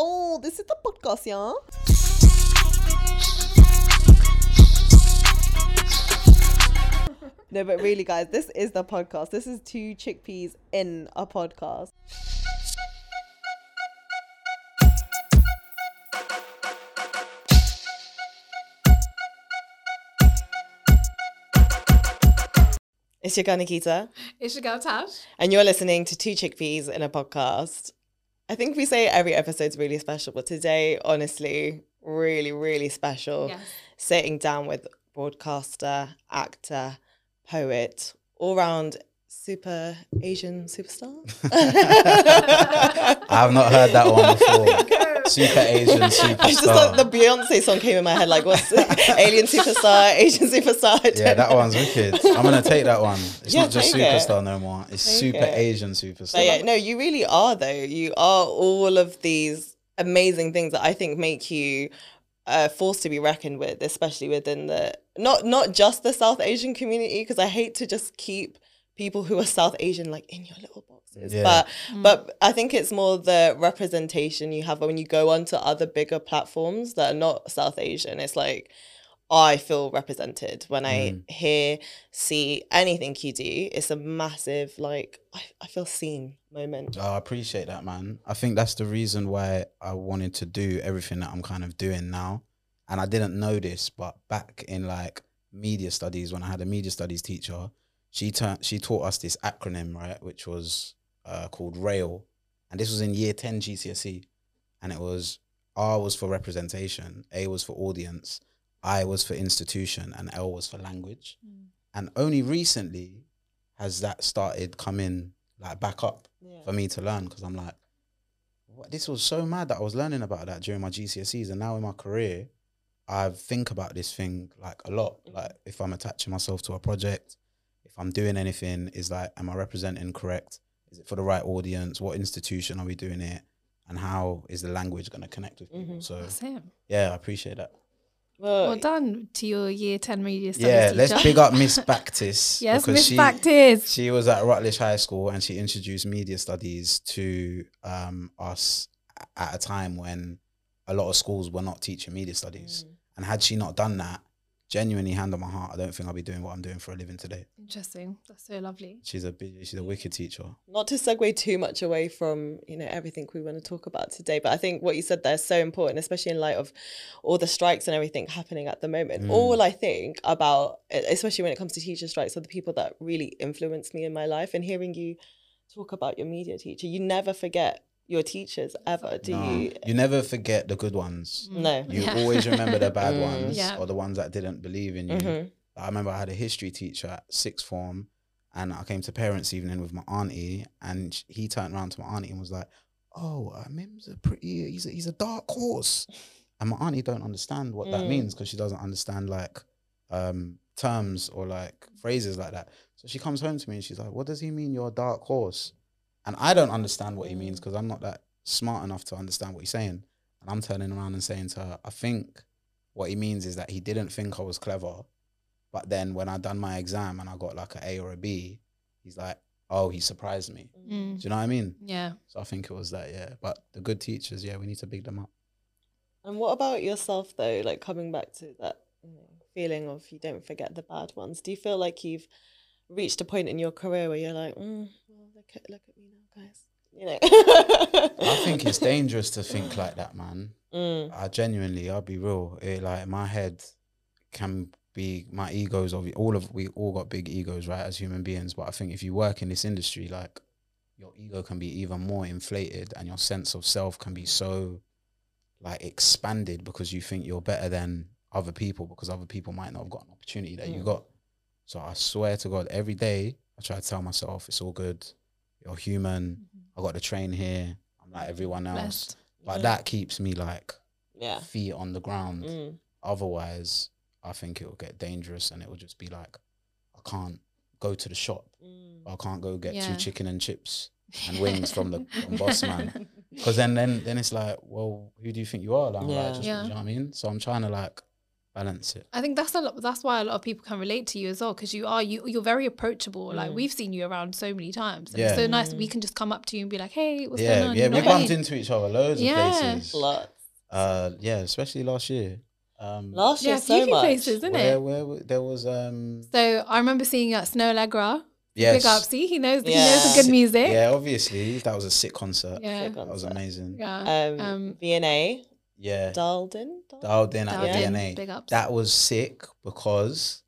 So this is the podcast, yeah. No, but really, guys, this is the podcast. This is two chickpeas in a podcast. It's your girl Nikita, It's your girl Tash. and you're listening to Two Chickpeas in a podcast. I think we say every episode's really special, but today, honestly, really, really special. Yes. Sitting down with broadcaster, actor, poet, all round super Asian superstar. I have not heard that one before. Super Asian superstar. It's just like the Beyonce song came in my head, like what's alien superstar, Asian superstar. Yeah, that know. one's wicked. I'm gonna take that one. It's Yeah, not just take it. superstar no more. It's Take super it. Asian superstar. But yeah, no, you really are though. You are all of these amazing things that I think make you a force to be reckoned with, especially within the not not just the South Asian community, because I hate to just keep people who are South Asian like in your little boxes. Yeah. But mm. but I think it's more the representation you have when you go onto other bigger platforms that are not South Asian. It's like I feel represented when I mm. hear, see anything you do. It's a massive, like, I, I feel seen moment. Oh, I appreciate that, man. I think that's the reason why I wanted to do everything that I'm kind of doing now. And I didn't know this, but back in like media studies, when I had a media studies teacher, she turned she taught us this acronym, right, which was uh, called RAIL, and this was in year ten GCSE, and it was R was for representation, A was for audience, I was for institution, and L was for language. And only recently has that started coming like back up Yeah. for me to learn because I'm like, what, this was so mad that I was learning about that during my GCSEs, and now in my career, I think about this thing like a lot. Like if I'm attaching myself to a project, I'm doing anything, is like, am I representing correct? Is it for the right audience? What institution are we doing it? And how is the language going to connect with people? So That's it. yeah, I appreciate that. Well, Well done to your year 10 media studies Yeah, teacher. let's big up Miss Bactis. Yes, because Miss she- Bactis. She was at Rutledge High School and she introduced media studies to um, us at a time when a lot of schools were not teaching media studies. Mm. And had she not done that, genuinely, hand on my heart, I don't think I'll be doing what I'm doing for a living today. Interesting. That's so lovely. She's a she's a wicked teacher. not to segue too much away from you know everything we want to talk about today but i think what you said there is so important especially in light of all the strikes and everything happening at the moment Mm. all i think about especially when it comes to teacher strikes are the people that really influenced me in my life and hearing you talk about your media teacher you never forget your teachers ever do No, you you never forget the good ones. no You Yeah. always remember the bad Mm. ones Yeah. or the ones that didn't believe in you. Mhm. I remember I had a history teacher at sixth form, and I came to parents' evening with my auntie, and he turned around to my auntie and was like, "Oh, uh, Mim's a pretty, he's a, he's a dark horse," and my auntie don't understand what that Mm. means because she doesn't understand like um, terms or like phrases like that. So she comes home to me and she's like, "What does he mean? You're a dark horse?" And I don't understand what he means because I'm not that smart enough to understand what he's saying. And I'm turning around and saying to her, "I think." What he means is that he didn't think I was clever, but then when I done my exam and I got like an A or a B, he's like, "Oh, he surprised me." Mm. Do you know what I mean? Yeah. So I think it was that, yeah. But the good teachers, yeah, we need to big them up. and what about yourself though like coming back to that you know, feeling of you don't forget the bad ones do you feel like you've reached a point in your career where you're like mm, well look at look at me now guys you know I think it's dangerous to think like that, man. Mm, I genuinely, I'll be real. It, like my head can be my egos of all of we all got big egos, right, as human beings. But I think if you work in this industry, like your ego can be even more inflated, and your sense of self can be so like expanded because you think you're better than other people because other people might not have got an opportunity that you Mm. got. So I swear to God, every day I try to tell myself it's all good. You're human. I got to train here. I'm like everyone else. But Yeah. that keeps me like yeah feet on the ground. mm, Otherwise, I think it will get dangerous and it will just be like, I can't go to the shop. mm. I can't go get Yeah. two chicken and chips and wings from the from boss man. Because then, then, then it's like, well, who do you think you are? Like, Yeah. just, Yeah. You know what I mean? So I'm trying to like balance it. I think that's a lot. That's why a lot of people can relate to you as well, because you are you. You're very approachable. Like Mm. we've seen you around so many times. And Yeah. It's so nice. Mm. We can just come up to you and be like, "Hey, what's yeah, going on?" yeah, You know we what I bumped mean? into each other loads Yeah. of places. Lots. Uh, yeah, especially last year. Um, Last year, Yeah, so much. places, isn't where, it? where, where there was um, So I remember seeing you at Snoh Aalegra. yes, Big up. See, he knows. He knows Yeah. the good music. yeah, obviously that was a sick concert. Yeah. Sick That was amazing. Yeah. Um, Um, V&A, Yeah, Dalden. Dalden? dialed in at Dialed the in, DNA. Big ups. That was sick because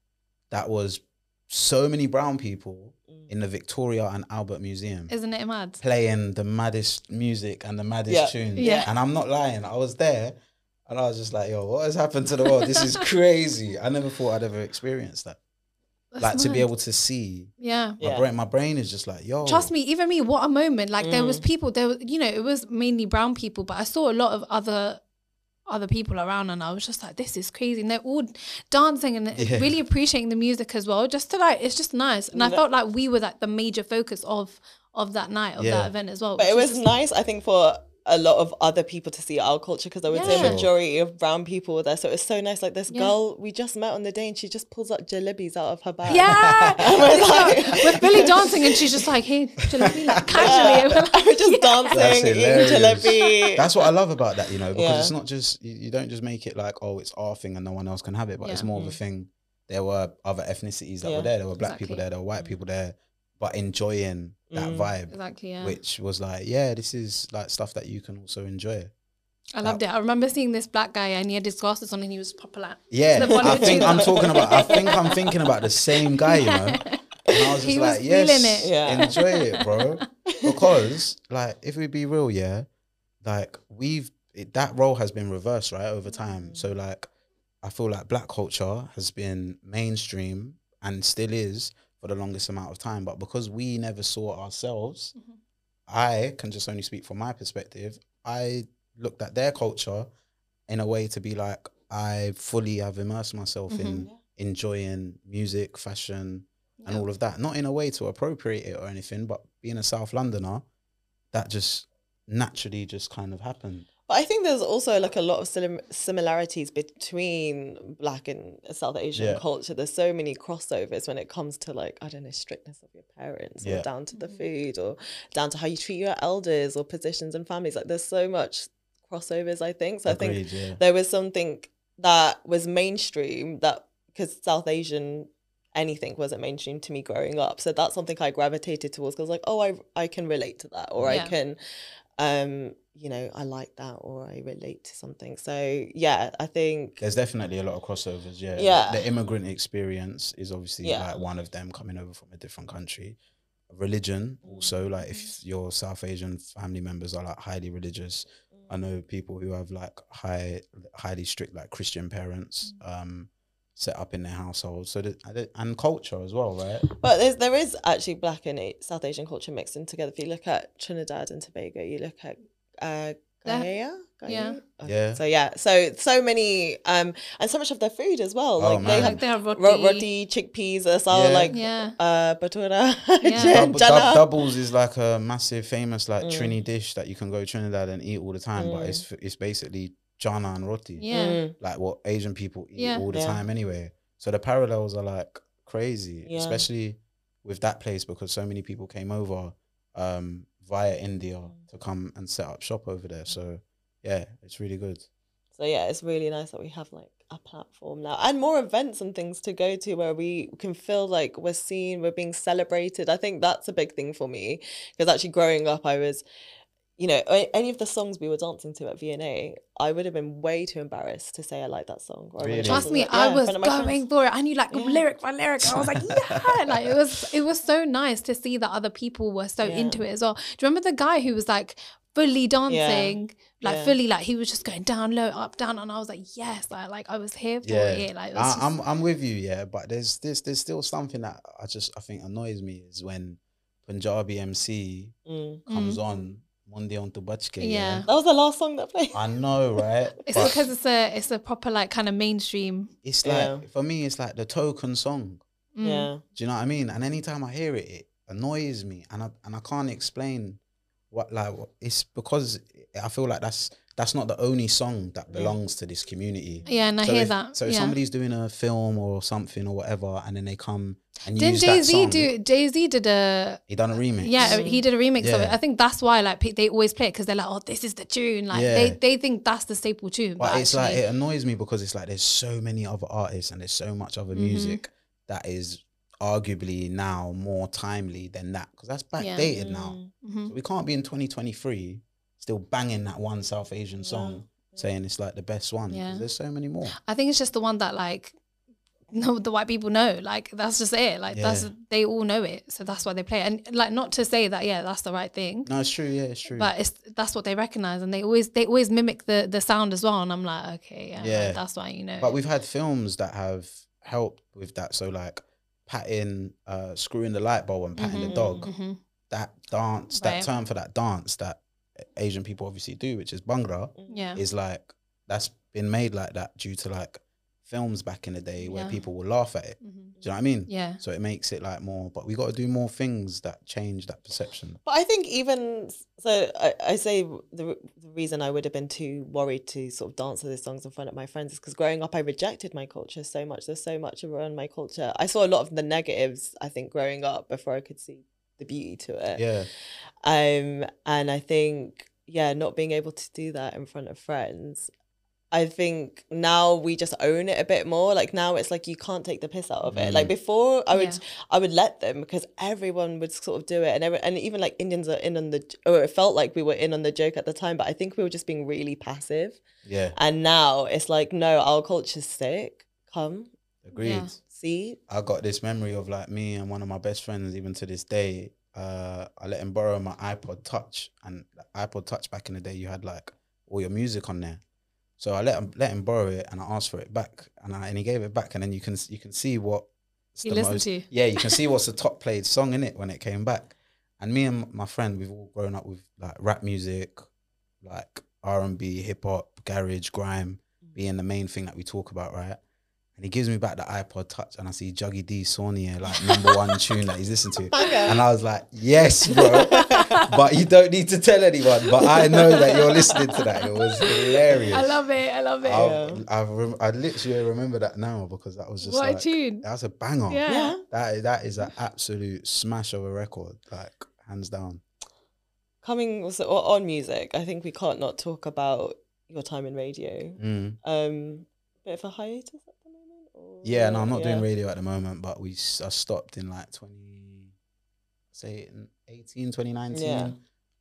that was so many brown people Mm. in the Victoria and Albert Museum Isn't it mad? playing the maddest music and the maddest Yeah. tunes. Yeah. And I'm not lying. I was there and I was just like, yo, what has happened to the world? This is crazy. I never thought I'd ever experience that. That's like to be able to see Yeah. my Yeah. brain my brain is just like, yo. Trust me, even me, what a moment. Like there was Mm. people, there was you know, it was mainly brown people, but I saw a lot of other other people around and I was just like, this is crazy. And they're all dancing and Yeah. really appreciating the music as well. Just to like it's just nice. And I felt like we were like the major focus of of that night, of Yeah. that event as well. But it which was just- nice, I think, for a lot of other people to see our culture because I would say Yeah. a majority of brown people were there. So it was so nice. Like this Yeah. girl we just met on the day and she just pulls up jalebis out of her bag. Yeah, I was like- we're Billy dancing and she's just like, "Hey, jalebi," like casually. Yeah. We're like, I was just yeah. That's dancing, eating jalebi. That's what I love about that, you know, because Yeah. it's not just you, you don't just make it like, oh, it's our thing and no one else can have it, but it's Yeah. more of a mm. thing. There were other ethnicities that Yeah. were there. There were black people there. There were white people there, but enjoying that Mm. vibe, Exactly. Yeah. which was like, yeah, this is like stuff that you can also enjoy. I loved it. I remember seeing this black guy and he had his glasses on and he was proper like. Yeah, I think. I'm talking about. I think I'm thinking about the same guy, you know. And I was just He like, was yes, feeling it. Yeah. enjoy it, bro. Because, like, if we be real, yeah, like we've it, that role has been reversed, right, over time. So, like, I feel like black culture has been mainstream and still is for the longest amount of time. But because we never saw ourselves, Mhm. I can just only speak from my perspective. I looked at their culture in a way to be like, I fully have immersed myself in Mhm. enjoying music, fashion, and all of that. Not in a way to appropriate it or anything, but being a South Londoner, that just naturally just kind of happened. But I think there's also like a lot of sim- similarities between Black and South Asian Yeah. culture. There's so many crossovers when it comes to like I don't know strictness of your parents, Yeah. or down to the Mhm. food, or down to how you treat your elders, or positions and families. Like there's so much crossovers. I think so. I think yeah. there was something that was mainstream that because South Asian anything wasn't mainstream to me growing up. So that's something I gravitated towards because like, oh, I I can relate to that, or Yeah. I can, um, you know, I like that, or I relate to something. So yeah, I think There's definitely a lot of crossovers, yeah. The- Yeah. The, immigrant experience is obviously Yeah. like one of them coming over from a different country. Religion also, like if your South Asian family members are like highly religious, I know people who have like high, highly strict like Christian parents, um, set up in their household. So that and culture as well, right? But there's there is actually black and South Asian culture mixed in together. If you look at Trinidad and Tobago, you look at uh That- Gaia. yeah. Okay, Yeah. So yeah, so so many um and so much of their food as well. Oh, Like they man. have Like they have roti. ro- roti, chickpeas as well, Yeah. like Yeah. uh batura, Yeah. Dub- dub- doubles is like a massive famous like Mm. Trini dish that you can go to Trinidad and eat all the time, but Mm. it's it's basically jana and roti. Yeah. Mm. like what Asian people eat Yeah. all the Yeah. time anyway. So the parallels are like crazy, Yeah. especially with that place because so many people came over um, via India Mm. to come and set up shop over there. So yeah, it's really good. So yeah, it's really nice that we have like a platform now and more events and things to go to where we can feel like we're seen, we're being celebrated. I think that's a big thing for me because actually growing up, I was, you know, any of the songs we were dancing to at VNA, I would have been way too embarrassed to say I like that song. or I would have Really? Trust me, like, I yeah, in was front of my going friends. for it. I knew like Yeah. lyric by lyric. I was like, yeah, like it was. It was so nice to see that other people were so Yeah. into it as well. Do you remember the guy who was like fully dancing, like Yeah. fully, like he was just going down low, up, down, and I was like, yes, I like I was here for Yeah, it. Like it was I, just- I'm I'm with you, yeah. But there's there's there's still something that I just I think annoys me is when Punjabi MC Mm. comes on Mundian To Bach Ke. Yeah. Yeah. That was the last song that played. I know, right? it's But because it's a it's a proper like kind of mainstream. it's like Yeah. for me, it's like the token song. Mm. Yeah. Do you know what I mean? And anytime I hear it, it annoys me, and I and I can't explain what like what- it's because I feel like that's that's not the only song that belongs to this community. Yeah, and I so hear if, that. So if yeah. somebody's doing a film or something or whatever, and then they come and Didn't Jay Z do? Jay Z did a he done a remix. yeah, he did a remix of it. I think that's why like they always play it because they're like, oh, this is the tune. Like they Yeah. they think that's the staple tune. But But, it's like it annoys me because it's like there's so many other artists and there's so much other Mm-hmm. music that is arguably now more timely than that because that's Yeah. backdated now. Mhm. So we can't be in 2023 still banging that one South Asian song saying it's like the best one. Yeah. There's so many more. I think it's just the one that like no the white people know. Like that's just it. Like that's they all know it, so that's why they play it. And like not to say that yeah, that's the right thing. No, it's true. Yeah, it's true. But it's that's what they recognize, and they always they always mimic the the sound as well. And I'm like, okay, yeah, like, that's why you know. But it. we've had films that have helped with that. So like patting, uh, screwing the light bulb and patting the dog. Mhm. That dance, that Right. term for that dance that Asian people obviously do, which is bhangra, yeah, is like that's been made like that due to like films back in the day where Yeah. people will laugh at it. Mhm. Do you know what I mean? yeah. So it makes it like more, but we got to do more things that change that perception. But I think even so, I, I say the, the reason I would have been too worried to sort of dance to these songs in front of my friends is because growing up, I rejected my culture so much. There's so much around my culture. I saw a lot of the negatives, I think, growing up before I could see the beauty to it. Yeah, Um, and I think, yeah, not being able to do that in front of friends. I think now we just own it a bit more. Like now it's like you can't take the piss out of it. Like before, I would Yeah. I would let them because everyone would sort of do it, and every, and even like Indians are in on the or it felt like we were in on the joke at the time, but I think we were just being really passive. yeah, And now it's like, no, our culture's sick. Come agreed. Yeah. see, I got this memory of like me and one of my best friends, even to this day. Uh, I let him borrow my iPod Touch, and iPod Touch back in the day, you had like all your music on there. So I let him let him borrow it, and I asked for it back, and I and he gave it back, and then you can you can see what You listen to. yeah, you can see what's the top played song in it when it came back. And me and my friend, we've all grown up with like rap music, like R and B, hip hop, garage, grime, being the main thing that we talk about, right? And he gives me back the iPod Touch, and I see Juggy D Sohniye, like number one tune that he's listened to, and I was like, "Yes, bro." but you don't need to tell anyone. But I know that you're listening to that. It was hilarious. I love it. I love it. I, I, rem- I literally remember that now because that was just what like a tune. that's a banger. Yeah. yeah. That is, that is an absolute smash of a record, like hands down. Coming also on music, I think we can't not talk about your time in radio. Mm. Um, bit of a hiatus at the moment. Or, Yeah, no, I'm not yeah. doing radio at the moment, but we I stopped in like 20, say in 18, 2019. Yeah.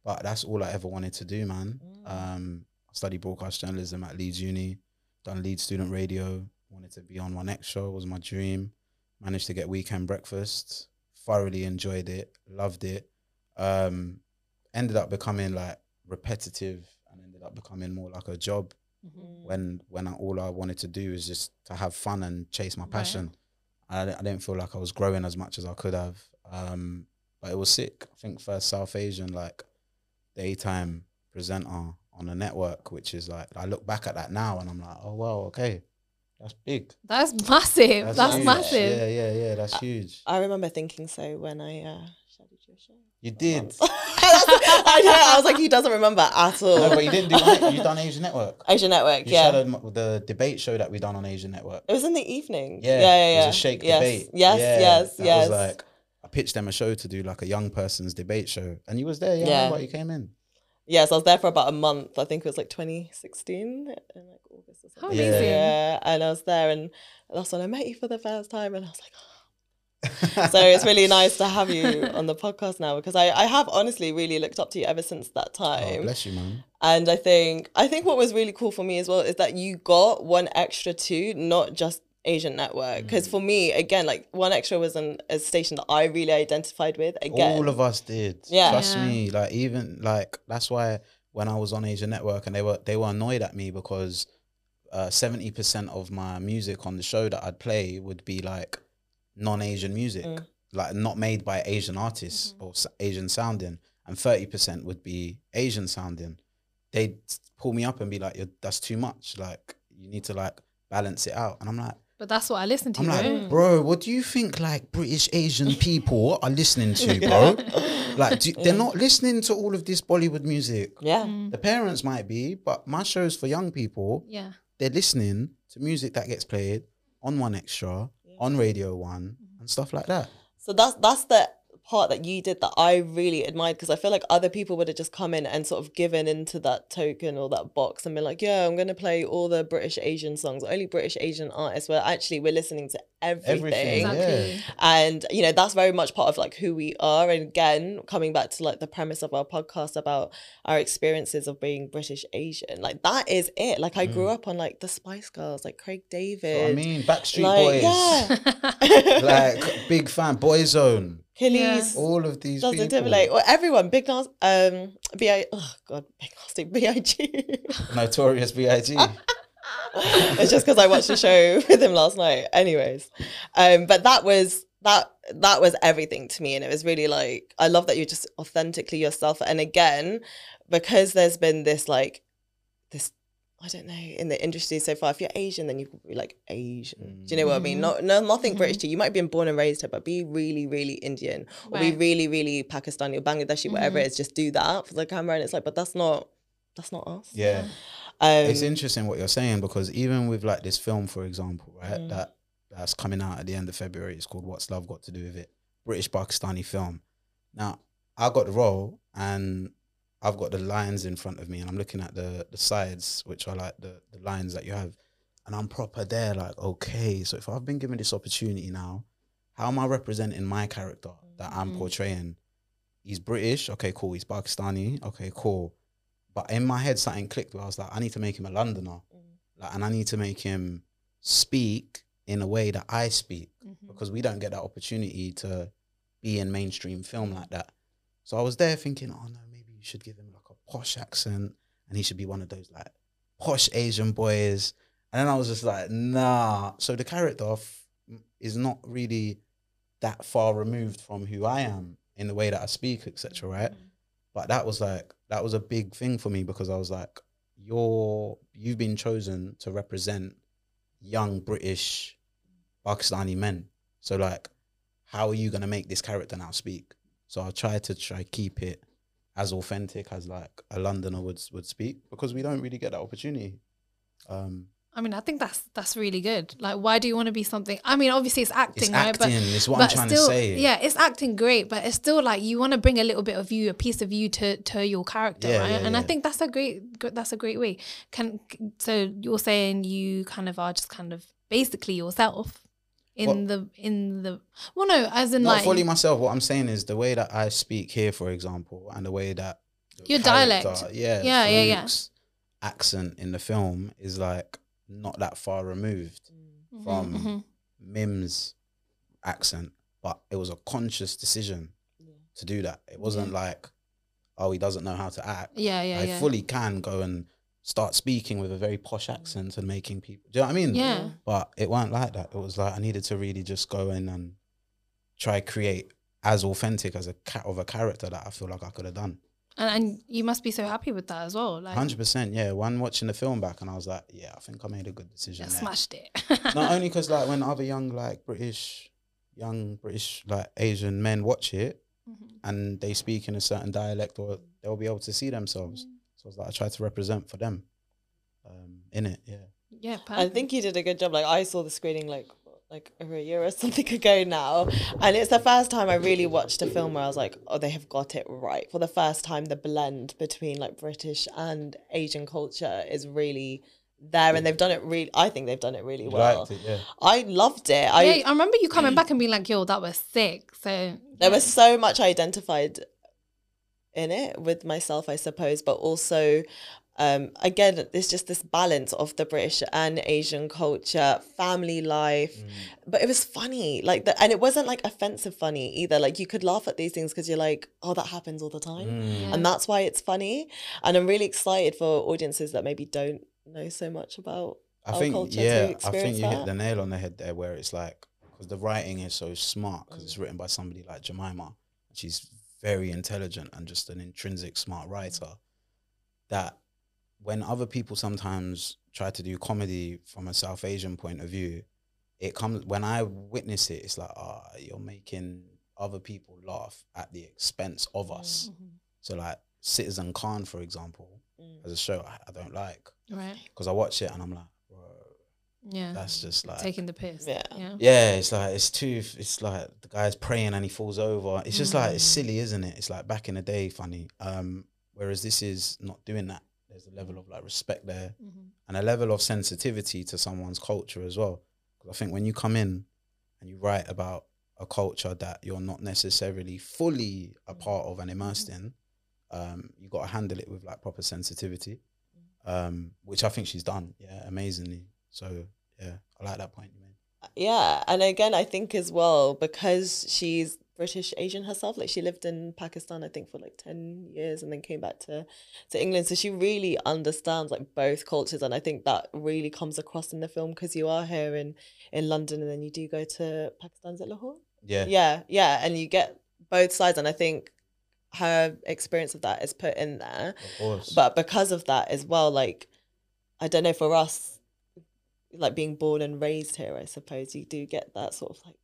But that's all I ever wanted to do, man. Mm. Um, I studied broadcast journalism at Leeds Uni, done Leeds student radio, wanted to be on my next show, was my dream. Managed to get weekend breakfast, thoroughly enjoyed it, loved it. Um, ended up becoming like repetitive and ended up becoming more like a job Mm. when when I, all I wanted to do is just to have fun and chase my passion. I, I didn't feel like I was growing as much as I could have. Um, but it was sick. I think first South Asian like daytime presenter on a network, which is like I look back at that now and I'm like, oh wow, okay, that's big. That's massive. That's, huge. massive. Yeah, yeah, yeah. That's huge. I remember thinking so when I uh, shadowed your show. You did. I know. I was like, he doesn't remember at all. no, but you didn't do. You done Asian Network. Asian Network, You yeah. shadowed the debate show that we done on Asian Network. It was in the evening. Yeah, yeah, yeah. yeah. It was a shake yes. debate. Yes, Yeah, yes, that yes. Was like I pitched them a show to do like a young person's debate show, and you was there. Yeah, Yeah. yeah. you came in. yes, I was there for about a month. I think it was like 2016 in like August or How something. Yeah. amazing. Yeah, and I was there, and that's when I met you for the first time, and I was like, so it's really nice to have you on the podcast now because I, I have honestly really looked up to you ever since that Oh, time. bless you, man. And I think I think what was really cool for me as well is that you got 1Xtra too, not just Asian Network. Because Mm. for me, again, like 1Xtra was an, a station that I really identified with. Again, All of us did. Yeah. Trust Yeah. me. Like even like that's why when I was on Asian Network and they were they were annoyed at me because uh, seventy percent of my music on the show that I'd play would be like non-Asian music, Mm. like not made by Asian artists or s- Asian sounding, and thirty percent would be Asian sounding. They'd pull me up and be like, "You're- "That's too much. Like you need to like balance it out." And I'm like, But that's what I listen to. I'm bro. like, bro, what do you think like British Asian people are listening to, bro? like, do, they're not listening to all of this Bollywood music. Yeah. Mm. The parents might be, but my show's for young people. yeah. They're listening to music that gets played on 1Xtra, on mm-hmm. Radio One, and stuff like that. So that's that's the part that you did that I really admired because I feel like other people would have just come in and sort of given into that token or that box and been like, yeah, I'm gonna play all the British Asian songs, only British Asian artists. Where actually we're listening to everything. Everything, yeah. Exactly. and you know that's very much part of like who we are and again coming back to like the premise of our podcast about our experiences of being british asian like that is it like i grew up on like the spice girls like craig david So, I mean, Backstreet like Boys, yeah like big fan, Boyzone, Achilles, all of these Justin people. Timberlake, or everyone, Big Nas, um, B.I. Oh God, Big Nasty, B.I.G. Notorious B.I.G. it's just because I watched the show with him last night. Anyways, um, but that was that that was everything to me, and it was really like I love that you're just authentically yourself. And again, because there's been this like this. I don't know in the industry so far. If you're Asian, then you could be like Asian. Do you know what I mean? Mm-hmm. No, no, nothing British mm-hmm. to you. You might have been born and raised here, but be really, really Indian or be really, really Pakistani or Bangladeshi, whatever it mm-hmm. is. Just do that for the camera, and it's like, but that's not, that's not us. Yeah. Um, it's interesting what you're saying because even with like this film, for example, right, Mm. that that's coming out at the end of February. It's called "What's Love Got to Do with It?" British Pakistani film. Now, I got the role, and I've got the lines in front of me, and I'm looking at the the sides, which are like the the lines that you have, and I'm proper there. Like, okay, so if I've been given this opportunity now, how am I representing my character that I'm Mhm. portraying? He's British, okay, cool. He's Pakistani, okay, cool. But in my head, something clicked where I was like, I need to make him a Londoner, mm. like, and I need to make him speak in a way that I speak Mhm. because we don't get that opportunity to be in mainstream film like that. So I was there thinking, oh no, maybe you should give him like a posh accent, and he should be one of those like posh Asian boys. And then I was just like, nah. So the character f- mm, is not really that far removed from who I am in the way that I speak, etc. Right? Mm-hmm. But that was like that was a big thing for me because I was like, you're you've been chosen to represent young British Pakistani men. So like, how are you gonna make this character now speak? So I try to try keep it as authentic as like a Londoner would would speak because we don't really get that opportunity. Um, I mean, I think that's that's really good. Like, why do you want to be something? I mean, obviously it's acting, it's right? acting. But it's what but I'm trying still, to say. yeah, it's acting great, but it's still like you want to bring a little bit of you, a piece of you to to your character, Yeah, right? yeah, and I think that's a great that's a great way. Can so you're saying you kind of are just kind of basically yourself in Well- the in the well, no, as in Not like fully myself. What I'm saying is the way that I speak here, for example, and the way that Your dialect. yeah, Yeah, yeah, yeah. Accent in the film is like not that far removed Mhm, from mhm. Mim's accent, but it was a conscious decision to do that. It wasn't like, oh, he doesn't know how to act. yeah, yeah, I yeah, fully can go and start speaking with a very posh accent and making people. Do you know what I mean? yeah. But it weren't like that. It was like I needed to really just go in and try create as authentic as a cat of a character that I feel like I could have done. And, and you must be so happy with that as well. Like, Hundred percent, yeah. When watching the film back, and I was like, yeah, I think I made a good decision. yeah, smashed it. Not only because like when other young like British, young British like Asian men watch it Mhm. and they speak in a certain dialect, or they'll be able to see themselves. So I was like, I tried to represent for them, um, in it, yeah. yeah, I think you did a good job. Like I saw the screening like like over a year or something ago now, and it's the first time I really watched a film where I was like, oh, they have got it right. For the first time, the blend between like British and Asian culture is really there, and they've done it really. I think they've done it really well. liked it, yeah. I loved it. I yeah, I remember you coming back and being like, "Yo, that was sick." So there was so much I identified in it with myself, I suppose, but also um again there's just this balance of the british and asian culture family life Mm. but it was funny like the, and it wasn't like offensive funny either like you could laugh at these things because you're like oh that happens all the time Mm. and that's why it's funny and i'm really excited for audiences that maybe don't know so much about I our think culture to yeah, I think experience you hit the nail on the head there, where it's like because the writing is so smart because it's written by somebody like Jemima, she's very intelligent and just an intrinsic smart writer. That when other people sometimes try to do comedy from a South Asian point of view, it comes when I witness it, it's like, ah, you're making other people laugh at the expense of us. Mm-hmm. So like Citizen Khan, for example, Mm. as a show I, I don't like Right. because I watch it and I'm like, Yeah. that's just like Taking the piss. Yeah. Yeah. yeah, it's like it's too. It's like the guy's praying and he falls over. It's just like it's Mm. silly, isn't it? It's like back in the day, funny. Um, whereas this is not doing that. There's a level of like respect there Mhm. and a level of sensitivity to someone's culture as well. 'Cause I think when you come in and you write about a culture that you're not necessarily fully a part of and immersed in, um, you got to handle it with like proper sensitivity, um, which I think she's done, yeah, amazingly. So yeah, I like that point you made. Yeah, and again, I think as well because she's British Asian herself. Like she lived in Pakistan, I think, for like ten years, and then came back to to England. So she really understands like both cultures, and I think that really comes across in the film because you are here in in London, and then you do go to Pakistan's at Lahore? Yeah, Yeah, yeah, and you get both sides, and I think her experience of that is put in there of course. but because of that as well like i don't know for us like being born and raised here i suppose you do get that sort of like I don't know,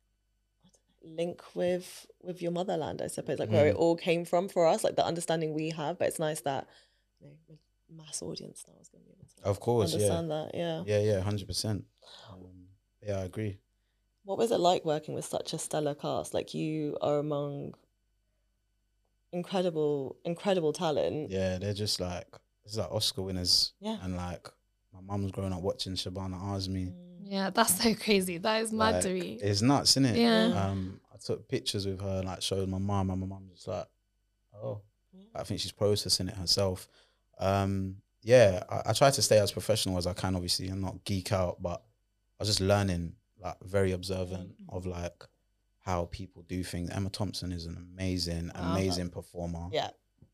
link with with your motherland i suppose like where it Mm. all came from for us like the understanding we have but it's nice that you know mass audience now is going to be able to Of course, yeah. that yeah Yeah, yeah, hundred percent. Um, yeah, I agree. what was it like working with such a stellar cast like you are among incredible incredible talent Yeah, they're just like it's like Oscar winners. Yeah. And like my mum's growing up watching Shabana Azmi. Mm. Yeah, that's so crazy. That is mad Like, to me. It's nuts, isn't it? Yeah. Um, I took pictures with her and like showed my mum, and my mum was like, "Oh, I think she's processing it herself." Um, yeah, I, I try to stay as professional as I can, obviously, and not geek out, but I was just learning, like, very observant of like how people do things. Emma Thompson is an amazing, Wow. amazing performer. yeah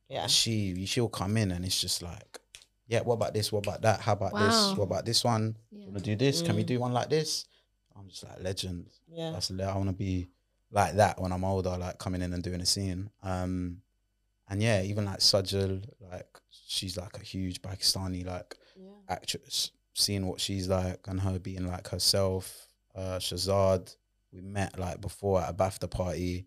yeah She she'll come in and it's just like, yeah, what about this? What about that? How about Wow. this? What about this one? Yeah. Want to do this? Can we Mm. do one like this? I'm just like legend. yeah That's I want to be like that when I'm older, like coming in and doing a scene. Um, and yeah, even like Sajal, like she's like a huge Pakistani like yeah actress. Seeing what she's like and her being like herself. Uh, Shahzad, we met like before at a BAFTA party.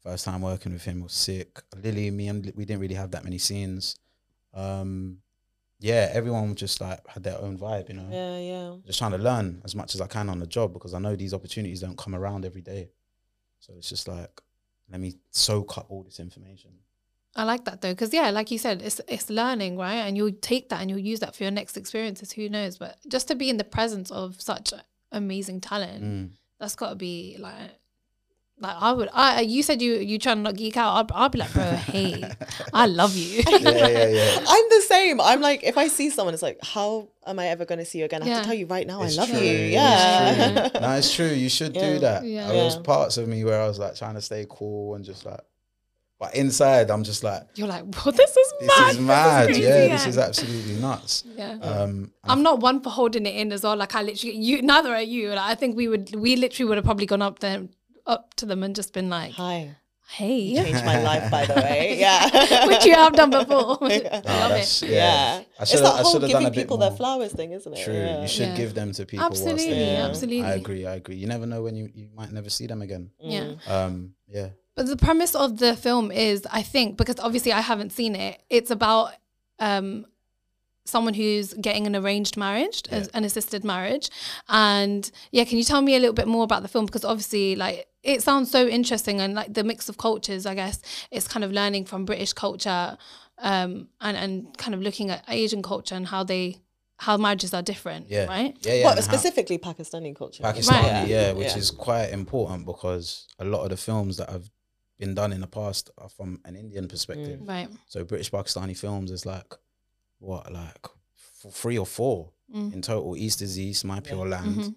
First time working with him was sick. Lily, me and we didn't really have that many scenes. Um, yeah, everyone just like had their own vibe, you know yeah yeah just trying to learn as much as I can on the job because I know these opportunities don't come around every day. So it's just like, let me soak up all this information. I like that though, because yeah, like you said, it's it's learning, right? And you'll take that and you'll use that for your next experiences. Who knows? But just to be in the presence of such amazing talent, Mm. that's got to be like, like I would. I you said you you trying to not geek out. I'll, I'll be like, bro, hey, I love you. Yeah, yeah, yeah. I'm the same. I'm like, if I see someone, it's like, how am I ever going to see you again? I have to tell you right now, It's I love true, you. it's Yeah. true. no, it's true. You should Yeah. do that. Yeah. There was parts of me where I was like trying to stay cool and just like, but inside I'm just like, You're like, well, this is this mad. is mad. crazy, yeah, this is absolutely nuts. Yeah. Um, I'm not one for holding it in as well. Like I literally, you neither are you. Like, I think we would, we literally would have probably gone up there, up to them and just been like, Hi. "Hey, you Changed my life, by the way. Yeah. which you have done before." Yeah. no, Love that's- it. yeah. Yeah. I It's should've- that I whole should've giving a bit people their flowers thing, isn't it? True. Yeah. You should Yeah. give them to people. whilst Absolutely, there. absolutely. I agree. I agree. You never know when you, you might never see them again. Yeah. Mm. Um, yeah. But the premise of the film is, I think, because obviously I haven't seen it, it's about um, someone who's getting an arranged marriage, Yeah. an assisted marriage. And yeah, can you tell me a little bit more about the film? Because obviously, like, it sounds so interesting and like the mix of cultures, I guess, it's kind of learning from British culture um, and, and kind of looking at Asian culture and how they, how marriages are different, Yeah. right? Yeah. Yeah. What, and how- specifically Pakistani culture? Pakistani, Right. yeah, which Yeah. is quite important because a lot of the films that have been done in the past are from an Indian perspective. Right. So British Pakistani films is like what, like three or four Mm. in total. East is East, My Pure Land, Mhm.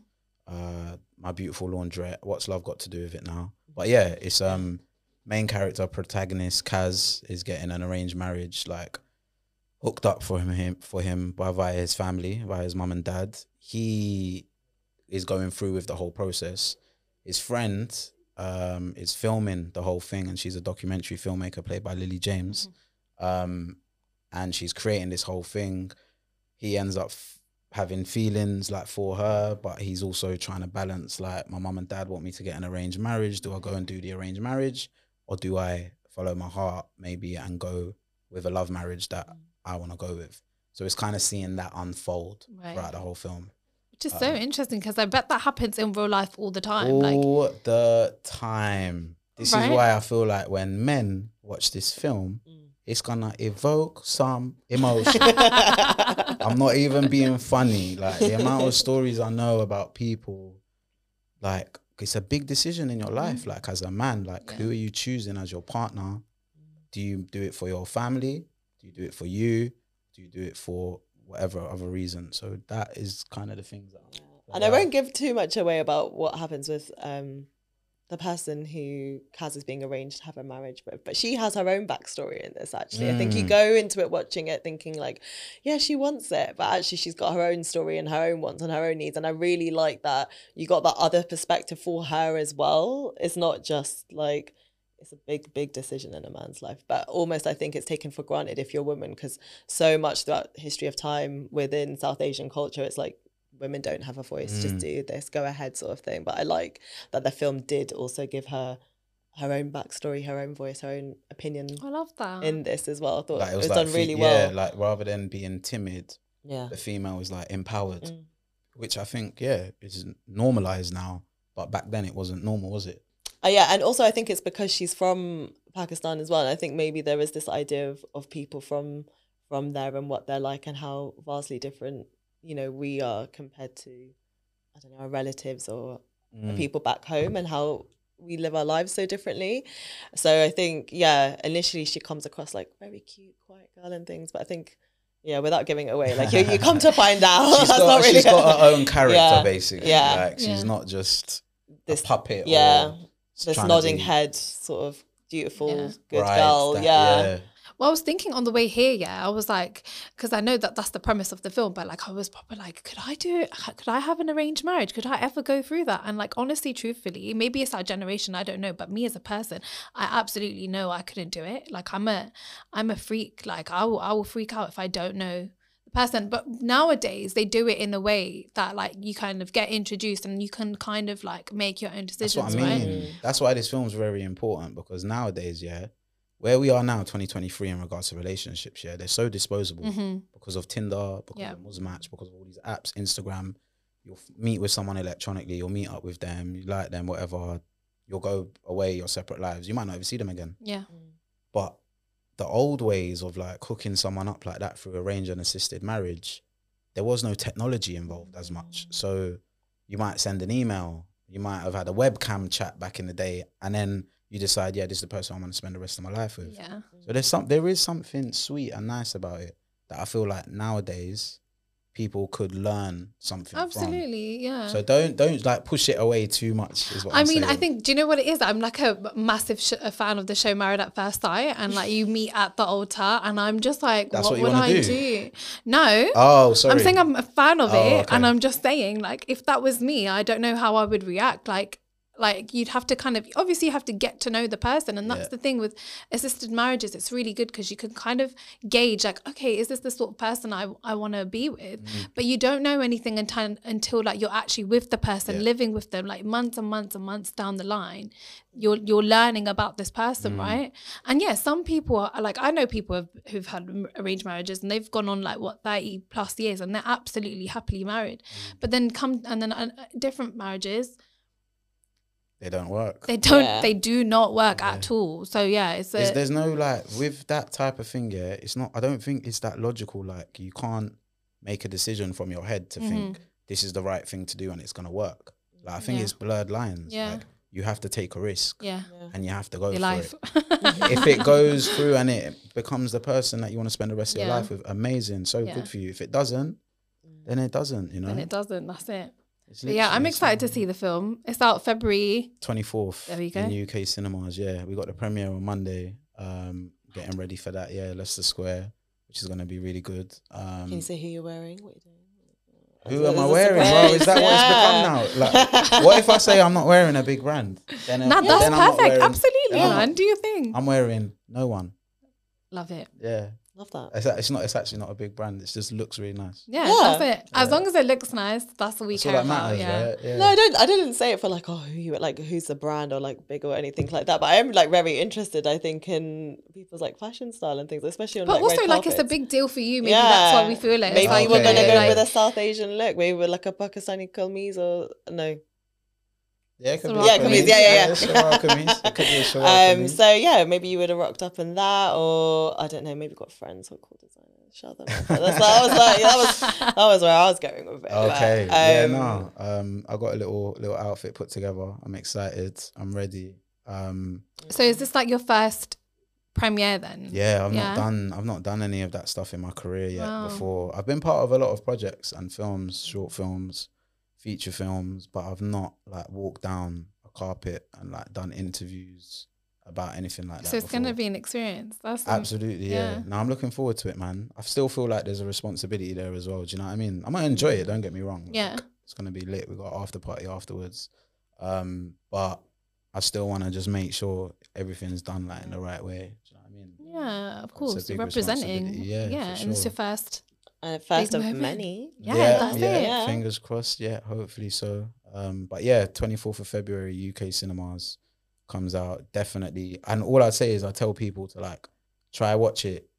uh, My Beautiful Laundrette. What's Love Got to Do with It now? But yeah, it's um main character protagonist Kaz is getting an arranged marriage, like hooked up for him, him for him by via his family, via his mum and dad. He is going through with the whole process. His friend um, is filming the whole thing, and she's a documentary filmmaker played by Lily James. Um, and she's creating this whole thing. He ends up f- having feelings like for her, but he's also trying to balance like my mum and dad want me to get an arranged marriage. Do I go and do the arranged marriage, or do I follow my heart maybe and go with a love marriage that I want to go with? So it's kind of seeing that unfold Right. throughout the whole film. Which is so interesting because I bet that happens in real life all the time. Like, all the time. This Right? is why I feel like when men watch this film, Mm. It's gonna evoke some emotion. I'm not even being funny. Like the amount of stories I know about people, like it's a big decision in your life. Like as a man, like Mm. Yeah. who are you choosing as your partner? Do you do it for your family? Do you do it for you? Do you do it for whatever other reason? So that is kind of the things that. I'm, And I won't give too much away about what happens with um, the person who Kaz is being arranged to have a marriage with. But she has her own backstory in this, actually. I think you Mm. go into it watching it thinking, like, yeah, she wants it. But actually, she's got her own story and her own wants and her own needs. And I really like that you got that other perspective for her as well. It's not just like, it's a big, big decision in a man's life. But almost, I think it's taken for granted if you're a woman, because so much throughout history of time within South Asian culture, it's like women don't have a voice, just Mm. do this, go ahead, sort of thing. But I like that the film did also give her her own backstory, her own voice, her own opinion I love that. in this as well. I thought Like, it was, like done fe- really yeah, well. like rather than being timid, yeah. the female was like empowered, Mm. which I think yeah is normalized now. But back then it wasn't normal, was it? Uh, yeah, and also I think it's because she's from Pakistan as well. And I think maybe there is this idea of, of people from from there and what they're like and how vastly different, you know, we are compared to I don't know, our relatives or the Mm. people back home and how we live our lives so differently. So I think, yeah, initially she comes across like very cute, quiet girl and things, but I think, yeah, without giving it away, like you, you come to find out She's that's got, not really she's got her own character Yeah, basically. yeah. like she's Yeah. not just this a puppet. yeah, or this nodding be head sort of beautiful, Yeah. good bright, girl. that- yeah. Well, I was thinking on the way here, yeah, I was like, because I know that that's the premise of the film, but like, I was probably like, could I do it? Could I have an arranged marriage? Could I ever go through that? And like, honestly, truthfully, maybe it's our generation, I don't know, but me as a person, I absolutely know I couldn't do it. Like, I'm a, I'm a freak. Like, I will, I will freak out if I don't know the person. But nowadays, they do it in a way that like you kind of get introduced and you can kind of like make your own decisions That's what I right? mean. That's why this film's very important because nowadays, yeah, where we are now, 2023, in regards to relationships, yeah, they're so disposable Mhm. because of Tinder, because Yeah. of Muzmatch, because of all these apps, Instagram. You'll f- meet with someone electronically, you'll meet up with them, you like them, whatever. You'll go away your separate lives. You might not ever see them again. Yeah. But the old ways of like hooking someone up like that through arranged and assisted marriage, there was no technology involved as much. So you might send an email, you might have had a webcam chat back in the day, and then you decide, yeah, this is the person I'm going to spend the rest of my life with. Yeah. So there's some, there is something sweet and nice about it that I feel like nowadays people could learn something from. Absolutely. Yeah. So don't don't like push it away too much. Is what I I'm mean, I think. Do you know what it is? I'm like a massive sh- a fan of the show Married at First Sight, and like you meet at the altar, and I'm just like, That's what, what would I do? do? No, Oh, sorry. I'm saying I'm a fan of Oh, it, okay. and I'm just saying, like, if that was me, I don't know how I would react. Like, like you'd have to kind of obviously you have to get to know the person, and that's Yeah. the thing with assisted marriages. It's really good because you can kind of gauge, like, okay, is this the sort of person I I want to be with? Mm. But you don't know anything until until like you're actually with the person, Yeah. living with them, like months and months and months down the line. You're you're learning about this person, Mm. right? And yeah, some people are like I know people have, who've had arranged marriages and they've gone on like what thirty plus years and they're absolutely happily married. Mm. But then come and then uh, different marriages they don't work. they don't Yeah. they do not work at all. So yeah, it's There's, a, there's no like with that type of thing. Yeah, it's not. I don't think it's that logical. Like you can't make a decision from your head to Mm-hmm. think this is the right thing to do and it's gonna work. Like I think Yeah. it's blurred lines. Yeah. Like you have to take a risk yeah and you have to go your for life. it. if it goes through and it becomes the person that you want to spend the rest of your life with, amazing, so Yeah. good for you. If it doesn't, then it doesn't. You know. and it doesn't. That's it. It's yeah, I'm literally excited to see the film. It's out February. 24th There we go. in UK cinemas. Yeah, we got the premiere on Monday. Um, getting ready for that. Yeah, Leicester Square, which is going to be really good. Um, Can you say who you're wearing? What you're doing? who Is am I wearing, bro? Is that what Yeah. it's become now? Like, what if I say I'm not wearing a big brand? Then, Nah, that's then I'm not perfect. wearing- Absolutely, then man. Do your thing. I'm wearing no one. Love it. Yeah, Love that. It's, it's not. It's actually not a big brand. It just looks really nice. Yeah, Yeah. that's it. As long as it looks nice, that's what we That's all care that about. matters, yeah. right? Yeah. No, I don't. I didn't say it for like, oh, who you like, who's the brand or like big or anything like that. But I am like very interested. I think in people's like fashion style and things, especially on. But like, also, red like, it's a big deal for you. Maybe that's why we feel it. Maybe like, you were Okay, gonna yeah, go yeah. with a South Asian look, maybe with like a Pakistani kameez or no. Yeah, it could be. Yeah, a kameez, kameez. yeah, yeah, yeah. Shalwar. It could be Um, so yeah, maybe you would have rocked up in that, or I don't know, maybe got friends who are cool designers. Shout them. That's what I was like, that was that was where I was going with it. but, Okay. yeah. um, No. Um, I got a little little outfit put together. I'm excited. I'm ready. Um, so is this like your first premiere then? yeah. I've Yeah. not done. I've not done any of that stuff in my career yet. Wow. Before I've been part of a lot of projects and films, short films, feature films, but I've not like walked down a carpet and like done interviews about anything like that. So it's gonna be an experience. That's Absolutely, yeah. yeah. No, I'm looking forward to it, man. I still feel like there's a responsibility there as well. Do you know what I mean? I might enjoy it. Don't get me wrong. Yeah. Like, it's gonna be lit. We got after party afterwards, um, but I still want to just make sure everything's done like in the right way. Do you know what I mean? Yeah, of course. big Representing. yeah, Yeah. for And it's your first. And first of moment. many. Yeah, that's yeah, it. Yeah. Fingers crossed. Yeah, hopefully so. Um, but yeah, 24th of February, UK cinemas comes out definitely. And all I say is I tell people to like try watch it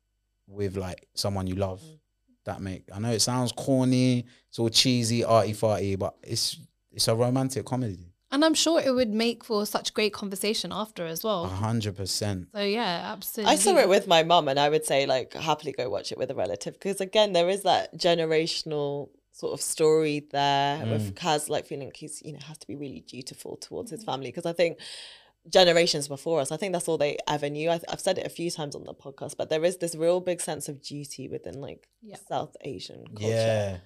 with like someone you love. Mm. That make I know it sounds corny, it's all cheesy, arty farty, but it's it's a romantic comedy. And I'm sure it would make for such great conversation after as A well. hundred percent. So yeah, absolutely. I saw it with my mum, and I would say like happily go watch it with a relative because again, there is that generational sort of story there Mm. with Kaz like feeling like he's you know has to be really dutiful towards his family because I think generations before us, I think that's all they ever knew. I, I've said it a few times on the podcast, but there is this real big sense of duty within like Yeah. South Asian culture. Yeah.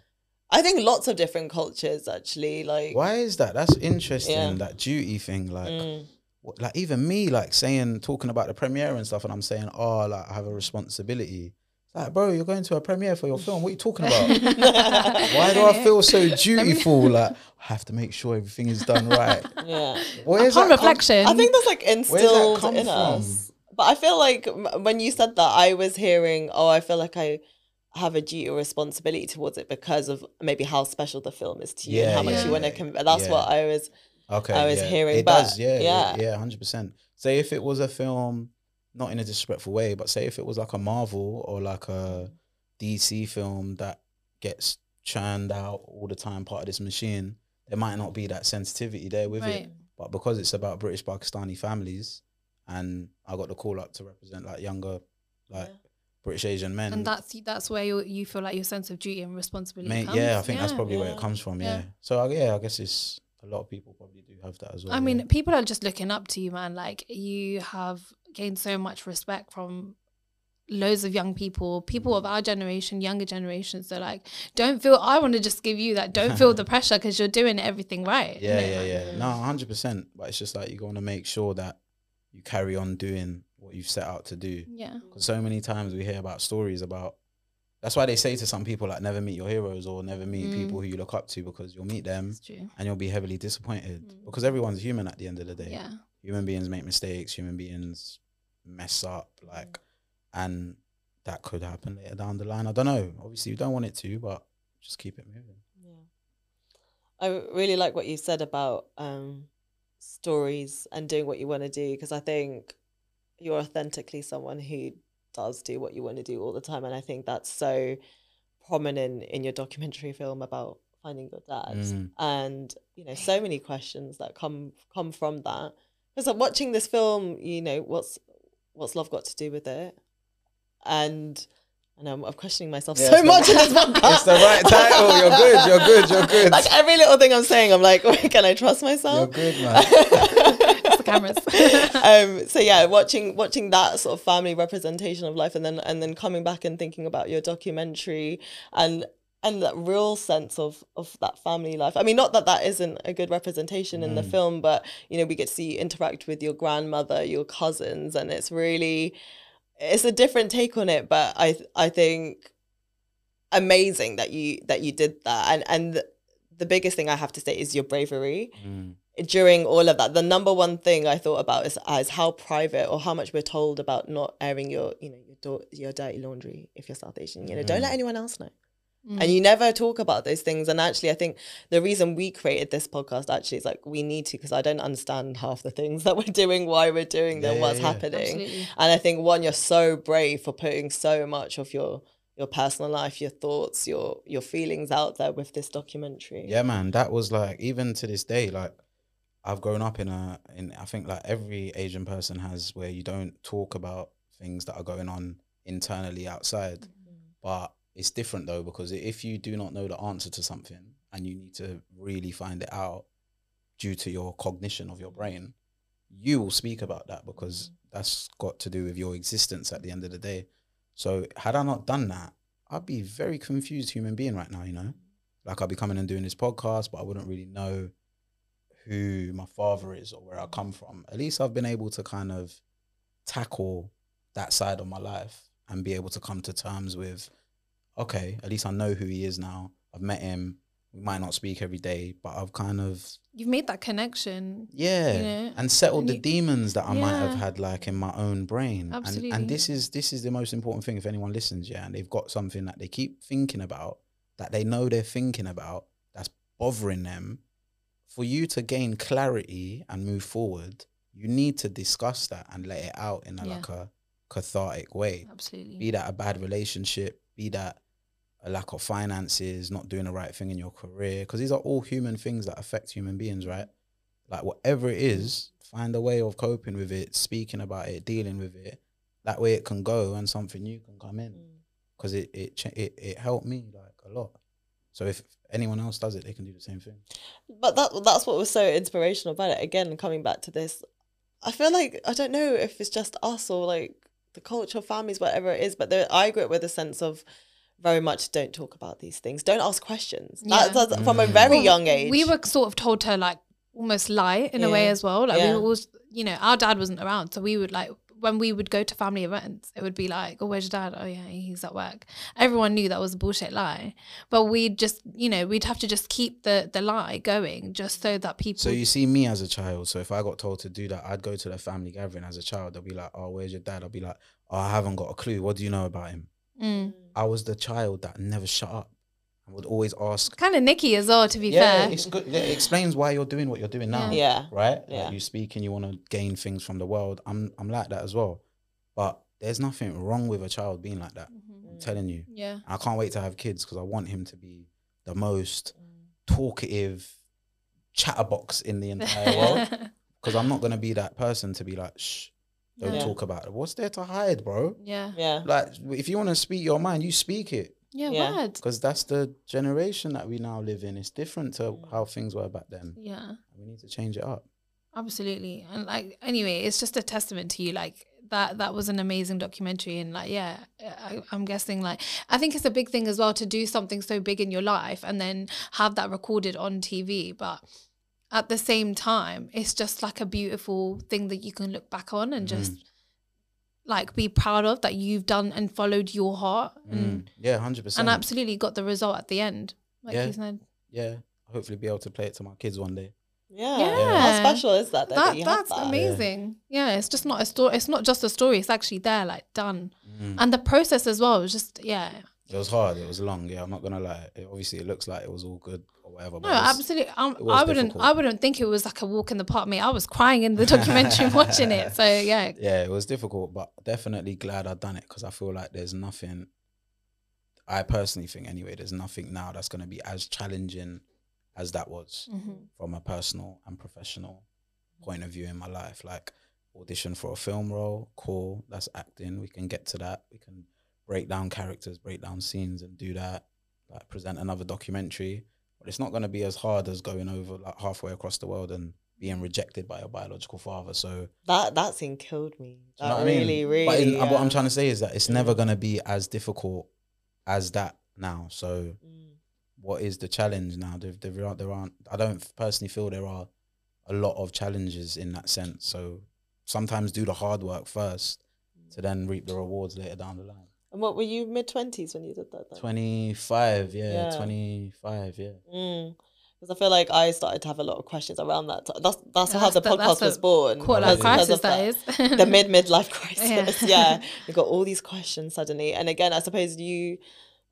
I think lots of different cultures actually like. Why is that? That's interesting. Yeah. That duty thing, like. Mm. what- like even me like saying talking about the premiere and stuff and I'm saying oh like I have a responsibility like bro you're going to a premiere for your film what are you talking about why do I feel so dutiful like I have to make sure everything is done right Yeah. where's Upon that come- reflection. I think that's like instilled come in from? us. But I feel like m- when you said that, I was hearing, oh, I feel like I have a duty or responsibility towards it because of maybe how special the film is to you and Yeah, how much yeah, you want to convey. That's yeah. what I was. okay I was yeah. hearing, it but does yeah yeah. yeah yeah 100% say if it was a film not in a disrespectful way but say if it was like a Marvel or like a DC film that gets churned out all the time part of this machine there might not be that sensitivity there with it But because it's about British Pakistani families, and I got the call up to represent like younger, like Yeah. British Asian men. and that's that's where you you feel like your sense of duty and responsibility Mate, comes. yeah, I think that's probably where it comes from. Yeah. Yeah. So yeah, I guess it's a lot of people probably do have that as well. I mean, yeah. people are just looking up to you, man. Like you have gained so much respect from loads of young people, people of mm. our generation, younger generations. they're like, don't feel. I want to just give you that. Don't feel the pressure because you're doing everything right. yeah, innit? yeah, yeah. No, hundred percent. But it's just like you want to make sure that you carry on doing what you've set out to do. Yeah. Because so many times we hear about stories about. That's why they say to some people like never meet your heroes or never meet Mm. people who you look up to because you'll meet them and you'll be heavily disappointed Mm. because everyone's human at the end of the day. Yeah. Human beings make mistakes, human beings mess up, Mm. like, and that could happen later down the line. I don't know. Obviously, you don't want it to, but just keep it moving. Yeah. I really like what you said about um, stories and doing what you want to do because I think you're authentically someone who does do what you want to do all the time. And I think that's so prominent in your documentary film about finding your dad. Mm. And, you know, so many questions that come come from that. Because I'm watching this film, you know, what's what's love got to do with it? And know I'm, I'm questioning myself Yeah, so it's the- much in this podcast. It's the right title. You're good. You're good. You're good. like every little thing I'm saying, I'm like, can I trust myself? You're good, man. It's the cameras. um, so yeah, watching watching that sort of family representation of life, and then and then coming back and thinking about your documentary and and that real sense of of that family life. I mean, not that that isn't a good representation in the Mm. film, but you know, we get to see you interact with your grandmother, your cousins, and it's really it's a different take on it. But I I think amazing that you that you did that, and and the biggest thing I have to say is your bravery Mm. During all of that, the number one thing I thought about is, is how private or how much we're told about not airing your, you know, your do- your dirty laundry if you're South Asian. You know, don't let Mm. anyone else know. Mm. And you never talk about those things. And actually, I think the reason we created this podcast actually is like we need to because I don't understand half the things that we're doing, why we're doing them, Yeah, what's yeah, yeah. happening. Absolutely. And I think one, you're so brave for putting so much of your your personal life, your thoughts, your your feelings out there with this documentary. Yeah, man, that was like even to this day, like I've grown up in a in I think like every Asian person has where you don't talk about things that are going on internally outside. Mm-hmm. But it's different though because if you do not know the answer to something and you need to really find it out due to your cognition of your brain, you will speak about that because mm-hmm. that's got to do with your existence at the end of the day. So had I not done that, I'd be a very confused human being right now, you know? Mm-hmm. Like I'd be coming and doing this podcast, but I wouldn't really know who my father is or where I come from. At least I've been able to kind of tackle that side of my life and be able to come to terms with, okay, at least I know who he is now. I've met him. We might not speak every day, but I've kind of You've made that connection. yeah, know, and settled and the you- demons that I might have had like in my own brain. And Absolutely. and this is this is the most important thing if anyone listens, yeah, and they've got something that they keep thinking about that they know they're thinking about that's bothering them. For you to gain clarity and move forward, you need to discuss that and let it out in a, Yeah. like a cathartic way Absolutely. be that a bad relationship, be that a lack of finances, not doing the right thing in your career, because these are all human things that affect human beings, right? Like whatever it is, mm. find a way of coping with it, speaking about it, dealing with it. That way it can go and something new can come in. Mm. Because it it, it it helped me like a lot. So if anyone else does it, they can do the same thing. But that that's what was so inspirational about it. Again, coming back to this, I feel like I don't know if it's just us or like the culture, families, whatever it is. But there, I grew up with a sense of very much don't talk about these things, don't ask questions. Yeah. That, that's from a Mm. very Well, young age. We were sort of told to like almost lie in a way as well. Like Yeah. we were always, you know, our dad wasn't around, so we would like when we would go to family events, it would be like, "Oh, where's your dad? Oh yeah, he's at work." Everyone knew that was a bullshit lie, but we'd just, you know, we'd have to just keep the the lie going just so that people. So you see me as a child. So if I got told to do that, I'd go to the family gathering as a child. They'll be like, "Oh, where's your dad?" I'll be like, "Oh, I haven't got a clue. What do you know about him?" mm. I was the child that never shut up. I would always ask. kind of Nicky as well, to be Yeah, fair. it's good. Yeah, It explains why you're doing what you're doing now. Yeah. Right. Yeah. Like you speak and you want to gain things from the world. I'm I'm like that as well. But there's nothing wrong with a child being like that. Mhm. I'm telling you. Yeah. I can't wait to have kids because I want him to be the most Mm. talkative chatterbox in the entire world. Because I'm not gonna be that person to be like, shh, don't Yeah. talk about it. What's there to hide, bro? yeah. Yeah. Like, if you want to speak your mind, you speak it. Yeah. Yeah. Word. Because that's the generation that we now live in. It's different to Mm. how things were back then. Yeah. We need to change it up. Absolutely. And like anyway, it's just a testament to you like that that was an amazing documentary and like yeah, I, I'm guessing like I think it's a big thing as well to do something so big in your life and then have that recorded on TV, but at the same time, it's just like a beautiful thing that you can look back on and just like be proud of that you've done and followed your heart and Mm. Yeah, hundred percent. and absolutely got the result at the end. Like Yeah. you said. Yeah, hopefully be able to play it to my kids one day. Yeah. Yeah. How special is that? Though, that, that you have that's that? amazing. Yeah. it's just not a story. It's not just a story. It's actually there, like done, Mm. and the process as well was just yeah. It was hard. It was long. Yeah, I'm not gonna lie. It, obviously, it looks like it was all good or whatever. No, But was- absolutely. Um, I wouldn't. difficult. I wouldn't think it was like a walk in the park. Me, I was crying in the documentary watching it. So yeah, yeah, it was difficult, but definitely glad I done it because I feel like there's nothing. I personally think, anyway, there's nothing now that's going to be as challenging as that was Mhm. from a personal and professional point of view in my life. Like audition for a film role, cool, that's acting. We can get to that. We can break down characters, break down scenes, and do that. Like present another documentary, but it's not going to be as hard as going over like halfway across the world and being rejected by your biological father. So That that scene killed me. do you know what I mean? really, really. But in, what I'm trying to say is that it's never going to be as difficult as that now. So mm, what is the challenge now? There, there aren't, there aren't. I don't personally feel there are a lot of challenges in that sense. So sometimes do the hard work first to then reap the rewards later down the line. And what were you mid twenties when you did that? Then? Twenty five, yeah, Yeah. twenty five, yeah. Mm. Because I feel like I started to have a lot of questions around that. T- that's that's Yeah, how that's the the- podcast was born. Quarter was life crisis, because that is. the mid midlife crisis. Yeah. Yeah. you got all these questions suddenly, and again, I suppose you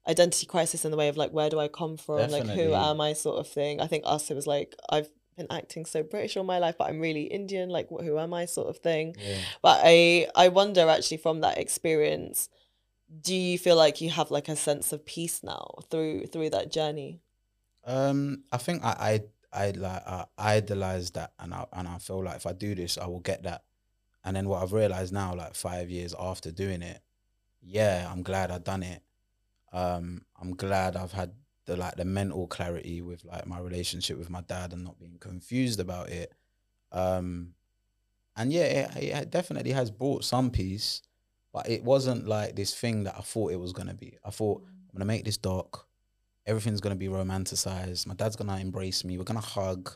identity crisis in the way of like where do I come from, like who am I, sort of thing. I think us it was like I've been acting so British all my life, but I'm really Indian. Like who am I, sort of thing. Yeah. But I I wonder actually from that experience, do you feel like you have like a sense of peace now through through that journey? Um, I think I I I like I idolize that, and I and I feel like if I do this, I will get that. And then what I've realized now, like five years after doing it, yeah, I'm glad I've done it. Um, I'm glad I've had the like the mental clarity with like my relationship with my dad and not being confused about it. Um, and yeah, it, it definitely has brought some peace, but it wasn't like this thing that I thought it was gonna be. I thought mm. I'm gonna make this doc everything's gonna be romanticized. My dad's gonna embrace me. We're gonna hug.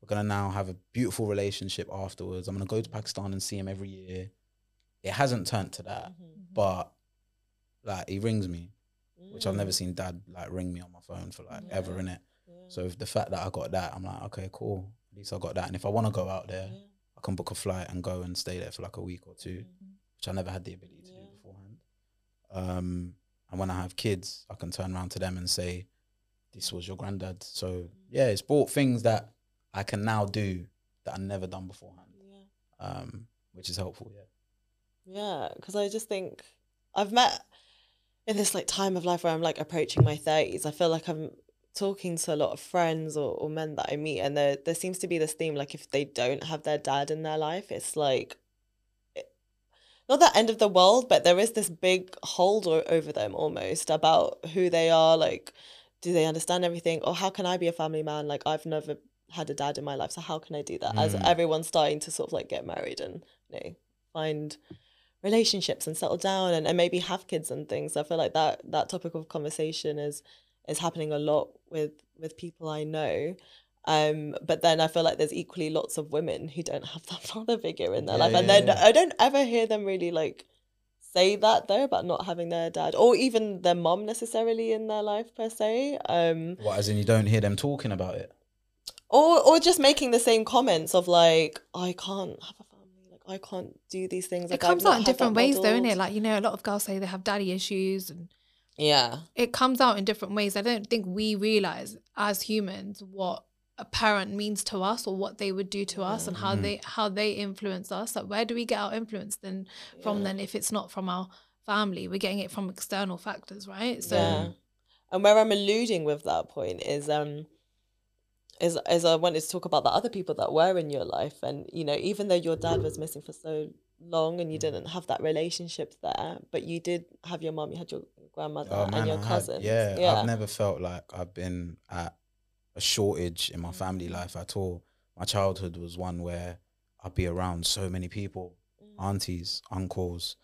We're gonna now have a beautiful relationship afterwards. I'm gonna go to Pakistan and see him every year. It hasn't turned to that, mm-hmm. Mm-hmm. but like he rings me, which I've never mm. seen dad like ring me on my phone for like ever in it. So if the fact that I got that, I'm like, okay, cool. At least I got that. And if I want to go out there, I can book a flight and go and stay there for like a week or two, mm-hmm. which I never had the ability to do beforehand. Um, and when I have kids, I can turn around to them and say, "This was your granddad." So yeah, it's brought things that I can now do that I never done beforehand, um, which is helpful. Yeah. Yeah, because I just think I've met in this like time of life where I'm like approaching my thirties. I feel like I'm talking to a lot of friends or, or men that I meet, and there there seems to be this theme like if they don't have their dad in their life, it's like not the end of the world, but there is this big hold o- over them almost about who they are. Like, do they understand everything, or how can I be a family man? Like, I've never had a dad in my life, so how can I do that? As Mm. everyone's starting to sort of like get married and you know find relationships and settle down and, and maybe have kids and things. I feel like that that topic of conversation is is happening a lot with with people I know. Um, but then I feel like there's equally lots of women who don't have that father figure in their Yeah, life, and yeah, then yeah. I don't ever hear them really like say that though about not having their dad or even their mom necessarily in their life per se. Um, What, as in you don't hear them talking about it? or or just making the same comments of like I can't have a family, like I can't do these things. it Like, I've comes out in different ways, though, modelled. it? Like you know, a lot of girls say they have daddy issues, and yeah, it comes out in different ways. I don't think we realize as humans what a parent means to us or what they would do to us and how Mhm. they how they influence us. Like where do we get our influence then from? Yeah. Then if it's not from our family, we're getting it from external factors, right? So yeah. And where I'm alluding with that point is um is is I wanted to talk about the other people that were in your life and you know even though your dad was missing for so long and you didn't have that relationship there but you did have your mom you had your grandmother Oh, and your I had- yeah, yeah I've never felt like I've been at a shortage in my Mm. family life at all. My childhood was one where I'd be around so many people, Mm. aunties, uncles,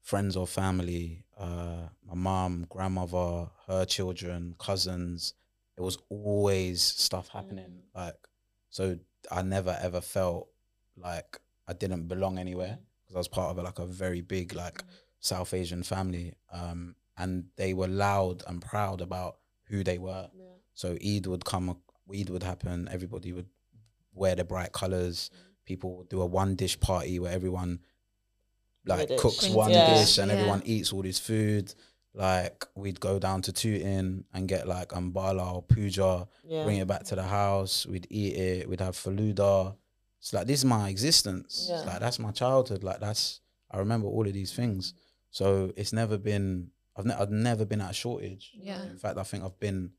friends or family, uh, my mom, grandmother, her children, cousins. It was always stuff happening. Mm. Like, so I never ever felt like I didn't belong anywhere because I was part of like a very big like South Asian family, um, and they were loud and proud about who they were. So Eid would come, Eid would happen. Everybody would wear the bright colors. Mm. People would do a one dish party where everyone like dish. cooks Brings one Yeah. dish and Yeah. everyone eats all this food. Like we'd go down to Tooting and get like Ambala or puja, yeah bring it back to the house. We'd eat it. We'd have faluda. It's like this is my existence. It's like that's my childhood. Like that's I remember all of these things. So it's never been. I've ne- I've never been at a shortage. Yeah. In fact, I think I've been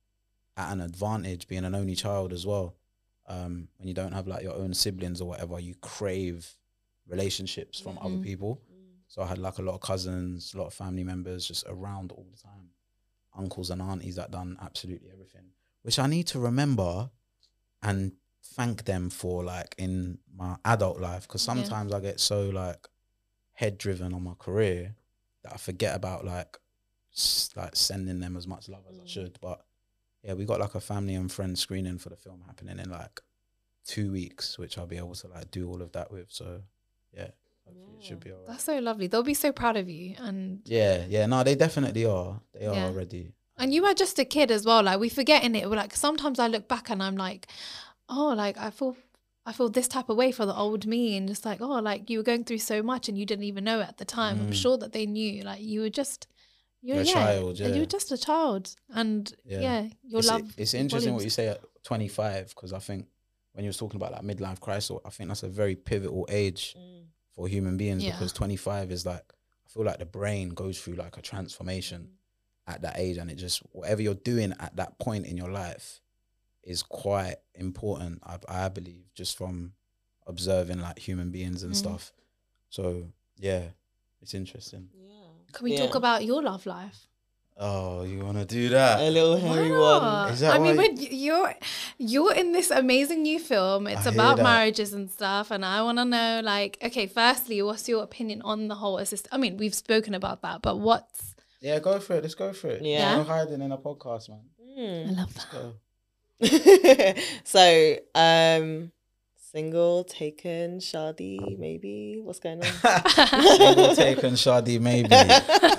at an advantage being an only child as well. Um, when you don't have like your own siblings or whatever, you crave relationships from other Mhm. people. So I had like a lot of cousins, a lot of family members just around all the time. Uncles and aunties that done absolutely everything. Which I need to remember and thank them for like in my adult life. Cause Yeah. sometimes I get so like head driven on my career that I forget about like s- like sending them as much love as I Mm. should. But yeah, we got like a family and friends screening for the film happening in like two weeks, which I'll be able to like do all of that with. So yeah, hopefully it should be alright. that's so lovely. They'll be so proud of you, and Yeah, yeah, no, they definitely are. They are Yeah. already. And you were just a kid as well. Like we forget in it. We're like sometimes I look back and I'm like, oh, like I feel I feel this type of way for the old me and just like, oh, like you were going through so much and you didn't even know it at the time. I'm Mm. sure that they knew. Like you were just you're, You're a yeah, child, You yeah. were just a child. And Yeah. yeah, your it's, love. it's interesting what you say at 25 because I think when you was talking about like midlife crisis, I think that's a very pivotal age Mm. for human beings Yeah. because 25 is like I feel like the brain goes through like a transformation at that age and it just whatever you're doing at that point in your life is quite important I, I believe just from observing like human beings and Mm. stuff so yeah it's interesting Yeah. Can we Yeah. talk about your love life? oh you want to do that a little hairy Why one? Is that I mean, why- you're you're in this amazing new film. It's I about marriages and stuff, and I want to know, like, okay, firstly, what's your opinion on the whole assist? I mean, we've spoken about that, but what's yeah go for it let's go for it Yeah. no hiding in a podcast man I Mm. love that. go. so, um, single, taken, shadi, maybe. What's going on? Single taken Shadi maybe.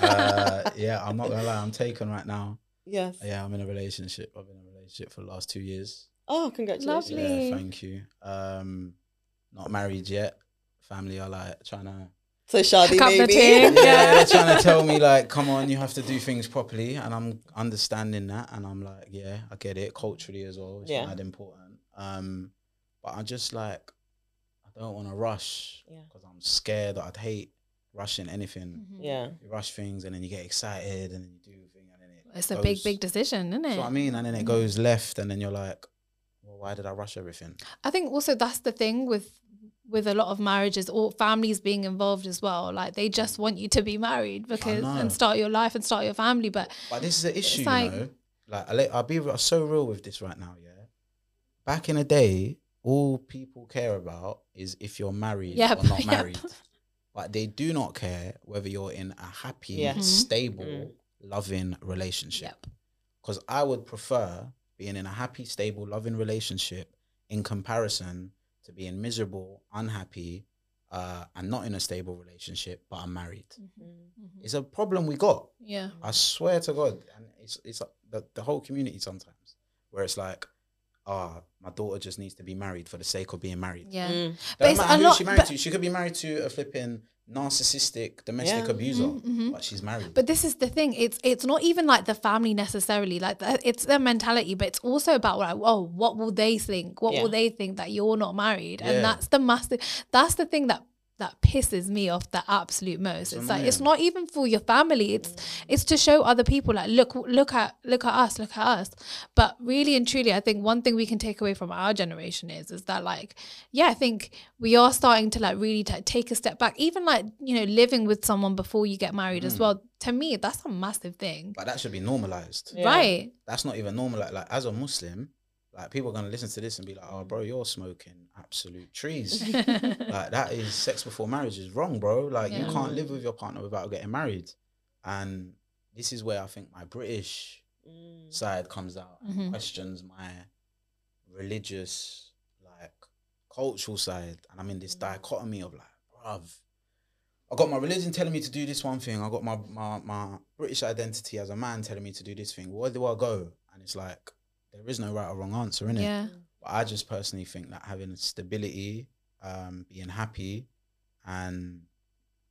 Uh, yeah, I'm not gonna lie, I'm taken right now. yes. Yeah, I'm in a relationship. I've been in a relationship for the last two years. Oh, congratulations. Lovely. Yeah, thank you. Um, not married yet. Family are like trying to. So shadi, Cup the maybe. Yeah, Yeah. they're trying to tell me like, come on, you have to do things properly, and I'm understanding that, and I'm like, yeah, I get it. Culturally as well, it's Yeah. mad important. Um, but I'm just like, I don't want to rush Yeah. because I'm scared. I'd hate rushing anything. Mhm. Yeah. you rush things and then you get excited and then you do a thing and then it It's a big, big decision, isn't That's it? what I mean. And then it Mhm. goes left and then you're like, well, why did I rush everything? I think also that's the thing with with a lot of marriages or families being involved as well. Like they just want you to be married because and start your life and start your family. But But this is the issue, like- you know. Like I'll, I'll be re- so real with this right now. Yeah, back in the day, all people care about is if you're married Yep, or not yep. married. But they do not care whether you're in a happy, Yeah. Mhm. stable, Mm. loving relationship. Yep. Because I would prefer being in a happy, stable, loving relationship in comparison to being miserable, unhappy, uh, and not in a stable relationship, but I'm married. Mm-hmm. It's a problem we got. yeah, I swear to God, and it's it's the, the whole community sometimes where it's like, ah, my daughter just needs to be married for the sake of being married. yeah. Mm. But it's matter a who lot- she married but- to. She could be married to a flipping narcissistic domestic Yeah. abuser, Mhm. but she's married. But this is the thing. It's it's not even like the family necessarily. Like the, it's their mentality, but it's also about like, oh, what will they think? What Yeah. will they think that you're not married? Yeah. And that's the massive. That's the thing that that pisses me off the absolute most. It's It's, like it's not even for your family. It's it's to show other people like look look at look at us look at us. But really and truly, I think one thing we can take away from our generation is is that like yeah, I think we are starting to like really ta take a step back. Even like you know living with someone before you get married as Mm. well. To me, that's a massive thing, but that should be normalized. Yeah. right? That's not even normal. Like, like as a Muslim, like people are gonna listen to this and be like, "Oh, bro, you're smoking absolute trees." like that is sex before marriage is wrong, bro. Like you can't live with your partner without getting married. And this is where I think my British Mm. side comes out and Mhm. questions my religious, like cultural side. And I'm in this dichotomy of like, bruv, I got my religion telling me to do this one thing. I got my, my my British identity as a man telling me to do this thing. Where do I go? And it's like there is no right or wrong answer in it. Yeah, But I just personally think that having stability, um, being happy, and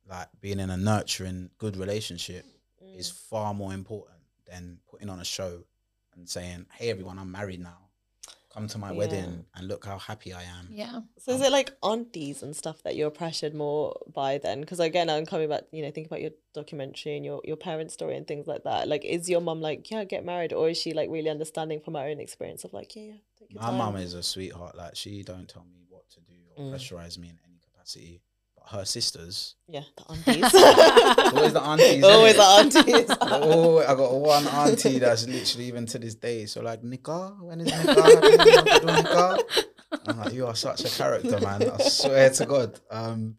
like being in a nurturing, good relationship Mm. is far more important than putting on a show and saying, "Hey, everyone, I'm married now. Come to my Yeah. wedding and look how happy I am." yeah. So is it like aunties and stuff that you're pressured more by then? Because again, I'm coming back, you know, think about your documentary and your, your parents' story and things like that. Like, is your mum like, yeah, get married, or is she like really understanding from her own experience of like, yeah, yeah, take your My time? mum is a sweetheart. Like she don't tell me what to do or Mm. pressurize me in any capacity. But her sisters, yeah, the aunties. always the aunties. Always the aunties. oh, I got one auntie that's literally even to this day. So like, Nikah, when is Nikah? happening? You have to do Nikah? I'm like, you are such a character, man. I swear to God. Um,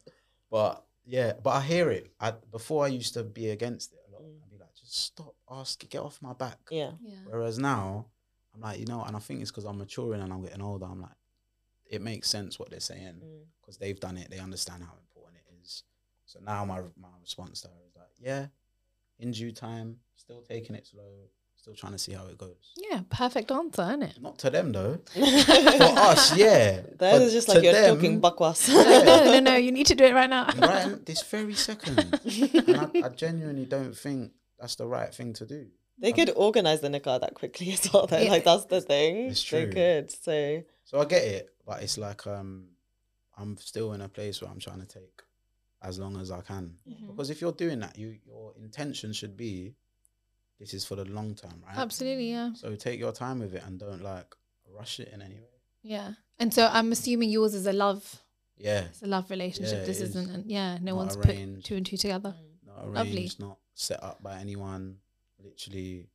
but yeah, but I hear it. I before I used to be against it a lot. Mm. I'd be like, just stop, ask, get off my back. yeah. Yeah. Whereas now, I'm like, you know, and I think it's because I'm maturing and I'm getting older. I'm like, it makes sense what they're saying Mm. because they've done it. They understand how important it is. So now my my response to her is like, yeah, in due time, still taking it slow, still trying to see how it goes. Yeah, perfect answer, isn't it? Not to them though. For us, yeah. That But is just to like you're them, talking bakwas. no, no, no, you need to do it right now. right this very second. and I, I genuinely don't think that's the right thing to do. they could organize the nikah that quickly as well. Though, Yeah. like that's the thing. It's true. They could. So So I get it, but it's like um, I'm still in a place where I'm trying to take as long as I can. Mhm. Because if you're doing that, you your intention should be, this is for the long term, right? Absolutely, yeah, So take your time with it and don't like rush it in any way. yeah. And so I'm assuming yours is a love, Yeah, it's a love relationship. Yeah, this is. isn't, an, yeah. No Not one's put two and two together. not arranged, Lovely. not set up by anyone. Literally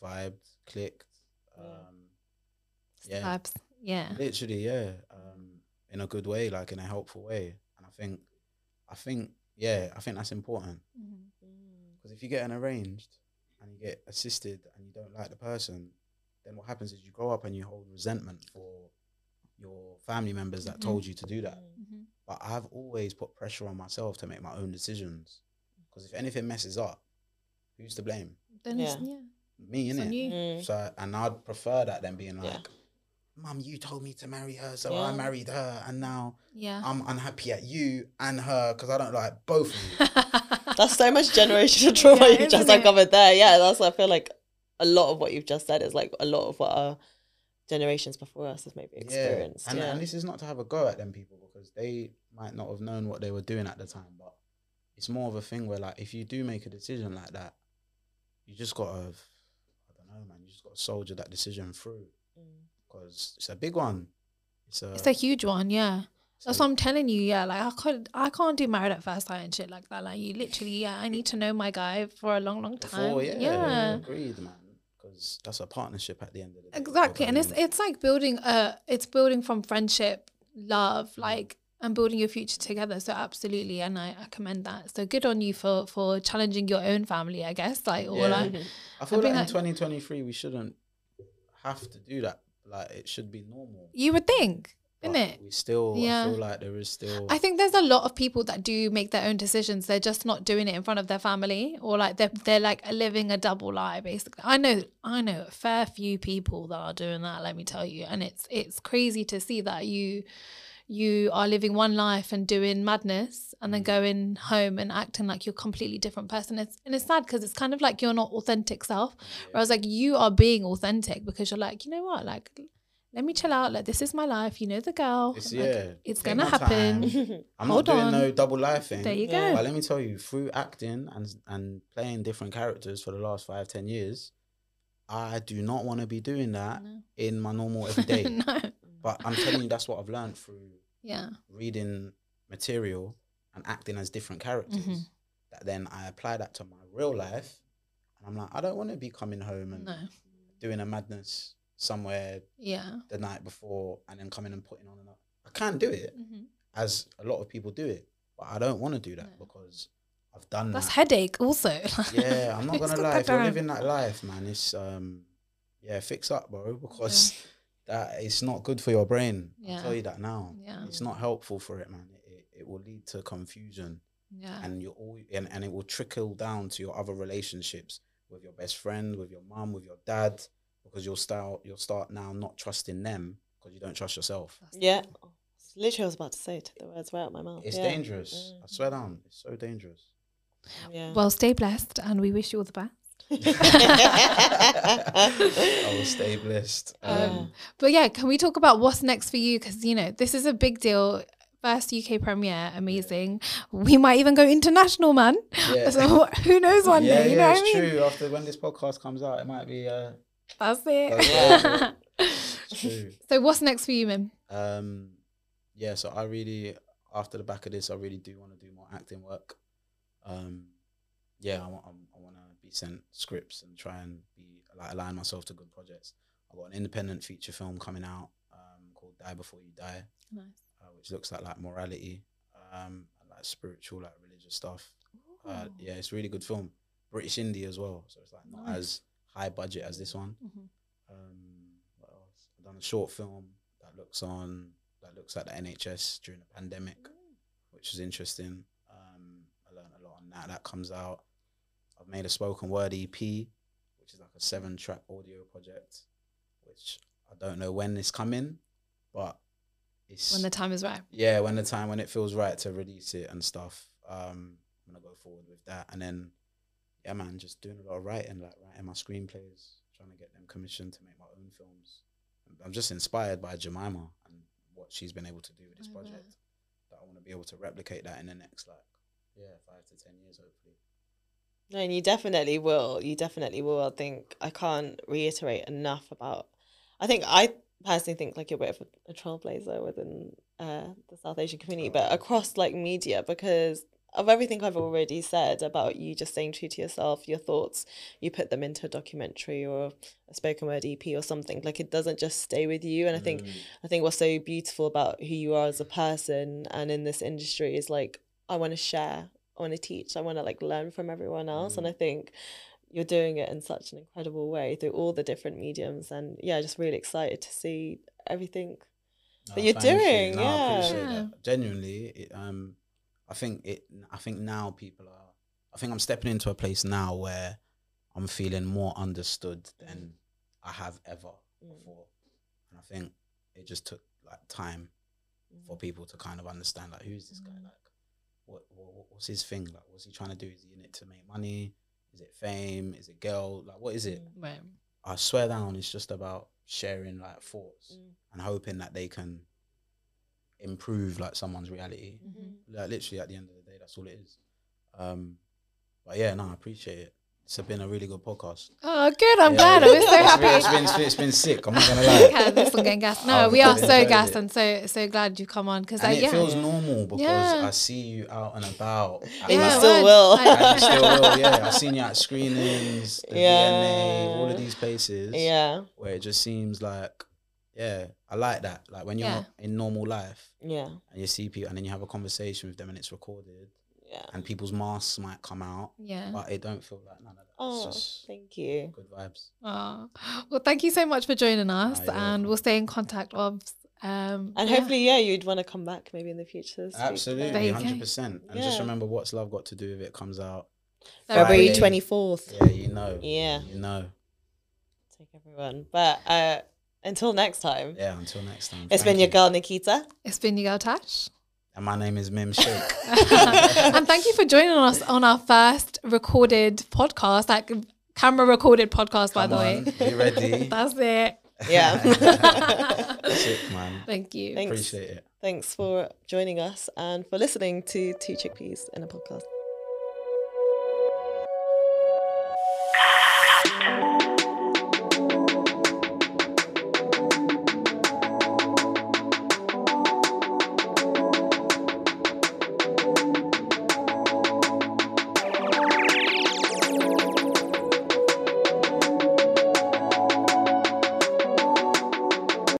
vibed, clicked. Yeah. Um, Yeah. Vibes. Yeah. literally yeah um in a good way like in a helpful way and i think i think yeah i think that's important Mhm. because if you get an arranged and you get assisted and you don't like the person then what happens is you grow up and you hold resentment for your family members that Mhm. told you to do that Mhm. but i've always put pressure on myself to make my own decisions because if anything messes up who's to blame Then it's, Yeah. yeah. me It's on innit? you. Mm. So and I'd prefer that than being Yeah. Like, Mum, you told me to marry her, so I married her, and now Yeah. I'm unhappy at you and her because I don't like both of you. That's so much generational trauma Yeah, you just it? uncovered there. Yeah, that's I feel like a lot of what you've just said is like a lot of what our generations before us have maybe experienced. Yeah. And, Yeah, and this is not to have a go at them people because they might not have known what they were doing at the time, but it's more of a thing where like if you do make a decision like that, you just gotta I don't know, man, you just gotta soldier that decision through Mm. Because it's a big one. It's a, It's a huge one, yeah. it's That's what I'm telling you. Yeah, like I could, I can't do married at first sight and shit like that. Like you literally, yeah, I need to know my guy for a long, long time. before, yeah, yeah. agreed, man. Because that's a partnership at the end of the day. exactly. And it's it's like building a, it's building from friendship, love, Mm. like and building your future together. So absolutely, and I, I commend that. So good on you for for challenging your own family, I guess. Like or Yeah. like, I feel like in that- 2023 we shouldn't have to do that. Like it should be normal. you would think, but isn't it? We still, Yeah. I feel like there is still. I think there's a lot of people that do make their own decisions. They're just not doing it in front of their family, or like they're they're like living a double lie. Basically, I know I know a fair few people that are doing that. Let me tell you, and it's it's crazy to see that you you are living one life and doing madness, and then Mm. going home and acting like you're a completely different person. It's and it's sad because it's kind of like you're not authentic self. Whereas like you are being authentic because you're like, you know what, like. Let me chill out. Like this is my life. You know the girl. It's, Like, yeah, it's gonna happen. I'm Hold not doing on. no double life thing. There you Yeah. go. But let me tell you, through acting and and playing different characters for the last five, ten years, I do not want to be doing that No. in my normal everyday. no. But I'm telling you, that's what I've learned through Yeah. reading material and acting as different characters. Mhm. That then I apply that to my real life, and I'm like, I don't want to be coming home and No. doing a madness somewhere Yeah. the night before and then coming and putting on another. I can't do it Mhm. as a lot of people do it, but I don't want to do that No. because I've done that. That's that. headache also. yeah, I'm not gonna lie. If you're living that life, man, it's um, yeah, fix up, bro, because that it's not good for your brain. I'll tell you that now. Yeah. It's not helpful for it, man. It, it, it will lead to confusion, Yeah. and you all and, and it will trickle down to your other relationships with your best friend, with your mom, with your dad, because you'll start you'll start now not trusting them because you don't trust yourself. yeah. Literally, I was about to say, it. the words right out my mouth. It's yeah. dangerous. I Mm. swear down. It's so dangerous. Yeah. Well, stay blessed and we wish you all the best. I will stay blessed. Um, Um, But yeah, can we talk about what's next for you? Because, you know, this is a big deal. First UK premiere, amazing. We might even go international, man. yeah. So who knows one yeah, day? You yeah, know it's I mean? true. After when this podcast comes out, it might be uh, That's it. Yeah. true. so what's next for you, Mim? Um, yeah, so I really, after the back of this, I really do want to do more acting work. Um, yeah, I'm, I want to be sent scripts and try and be like align myself to good projects. I've got an independent feature film coming out um, called Die Before You Die, Nice. uh, which looks at like morality, um, and, like spiritual, like religious stuff. Uh, yeah, it's a really good film. British indie as well, so it's like not Nice. as high budget as this one. Mhm. Um, what else? I've done a short film that looks on that looks at the NHS during the pandemic, which is interesting. Um, I learned a lot on that. That comes out. I've made a spoken word EP, which is like a seven track audio project, which I don't know when it's coming, but it's When the time is right. yeah, when the time when it feels right to release it and stuff. Um, I'm gonna go forward with that, and then yeah, man, just doing a lot of writing, like writing my screenplays, trying to get them commissioned to make my own films. I'm just inspired by Jemima and what she's been able to do with this I project. That I want to be able to replicate that in the next like yeah five to ten years, hopefully. No, and you definitely will. You definitely will. I think I can't reiterate enough about. I think I personally think like you're a bit of a, a trailblazer within uh, the South Asian community, but across like media because of everything I've already said about you just staying true to yourself, your thoughts, you put them into a documentary or a spoken word EP or something. Like it doesn't just stay with you. And I think I think what's so beautiful about who you are as a person and in this industry is like I want to share, I want to teach, I want to like learn from everyone else, and I think you're doing it in such an incredible way through all the different mediums. And yeah, just really excited to see everything. That you're thank you. doing, No, I appreciate yeah. Genuinely, it, um, I think it. I think now people are. I think I'm stepping into a place now where I'm feeling more understood than I have ever Mm. before, and I think it just took like time for people to kind of understand like who's this guy Mm. like what, what what's his thing like what's he trying to do is he in it to make money is it fame is it girl like what is it Mm. Right. i swear down it's just about sharing like thoughts Mm. and hoping that they can improve like someone's reality Mhm. like literally at the end of the day that's all it is um but yeah no i appreciate it it's been a really good podcast Oh, good. I'm Yeah. glad. I'm so It's been- happy. it's been, it's been, it's been sick i'm not gonna lie Okay, this one getting gas. No, I've we are so enjoyed gassed it. and so so glad you come on because and like, it yeah, feels normal because Yeah. i see you out and about at And Yeah, like- still word. will. Like- and still will, yeah. I've seen you at screenings, the Yeah. V&A, all of these places. Yeah, Where it just seems like, yeah, I like that. Like when you're Yeah. in normal life yeah, and you see people and then you have a conversation with them and it's recorded yeah. and people's masks might come out, yeah. but it don't feel like none of that. Oh, thank you. good vibes. Oh. Well, thank you so much for joining us, and we'll stay in contact. Of um, And yeah. hopefully, yeah, you'd want to come back maybe in the future. to speak. There Absolutely, you go. hundred percent. And just remember, what's love got to do with it? Comes out February twenty fourth. Yeah, you know. Yeah. you know. Take everyone. But uh, until next time, Yeah. Until next time. it's Thank been your girl Nikita. it's been your girl Tash. And my name is Mim Shaikh. and thank you for joining us on our first recorded podcast, like camera recorded podcast, by Come the way. You ready. That's it. Yeah. That's it, man. Thank you. Thanks. Appreciate it. Thanks for joining us and for listening to Two Chickpeas in a podcast.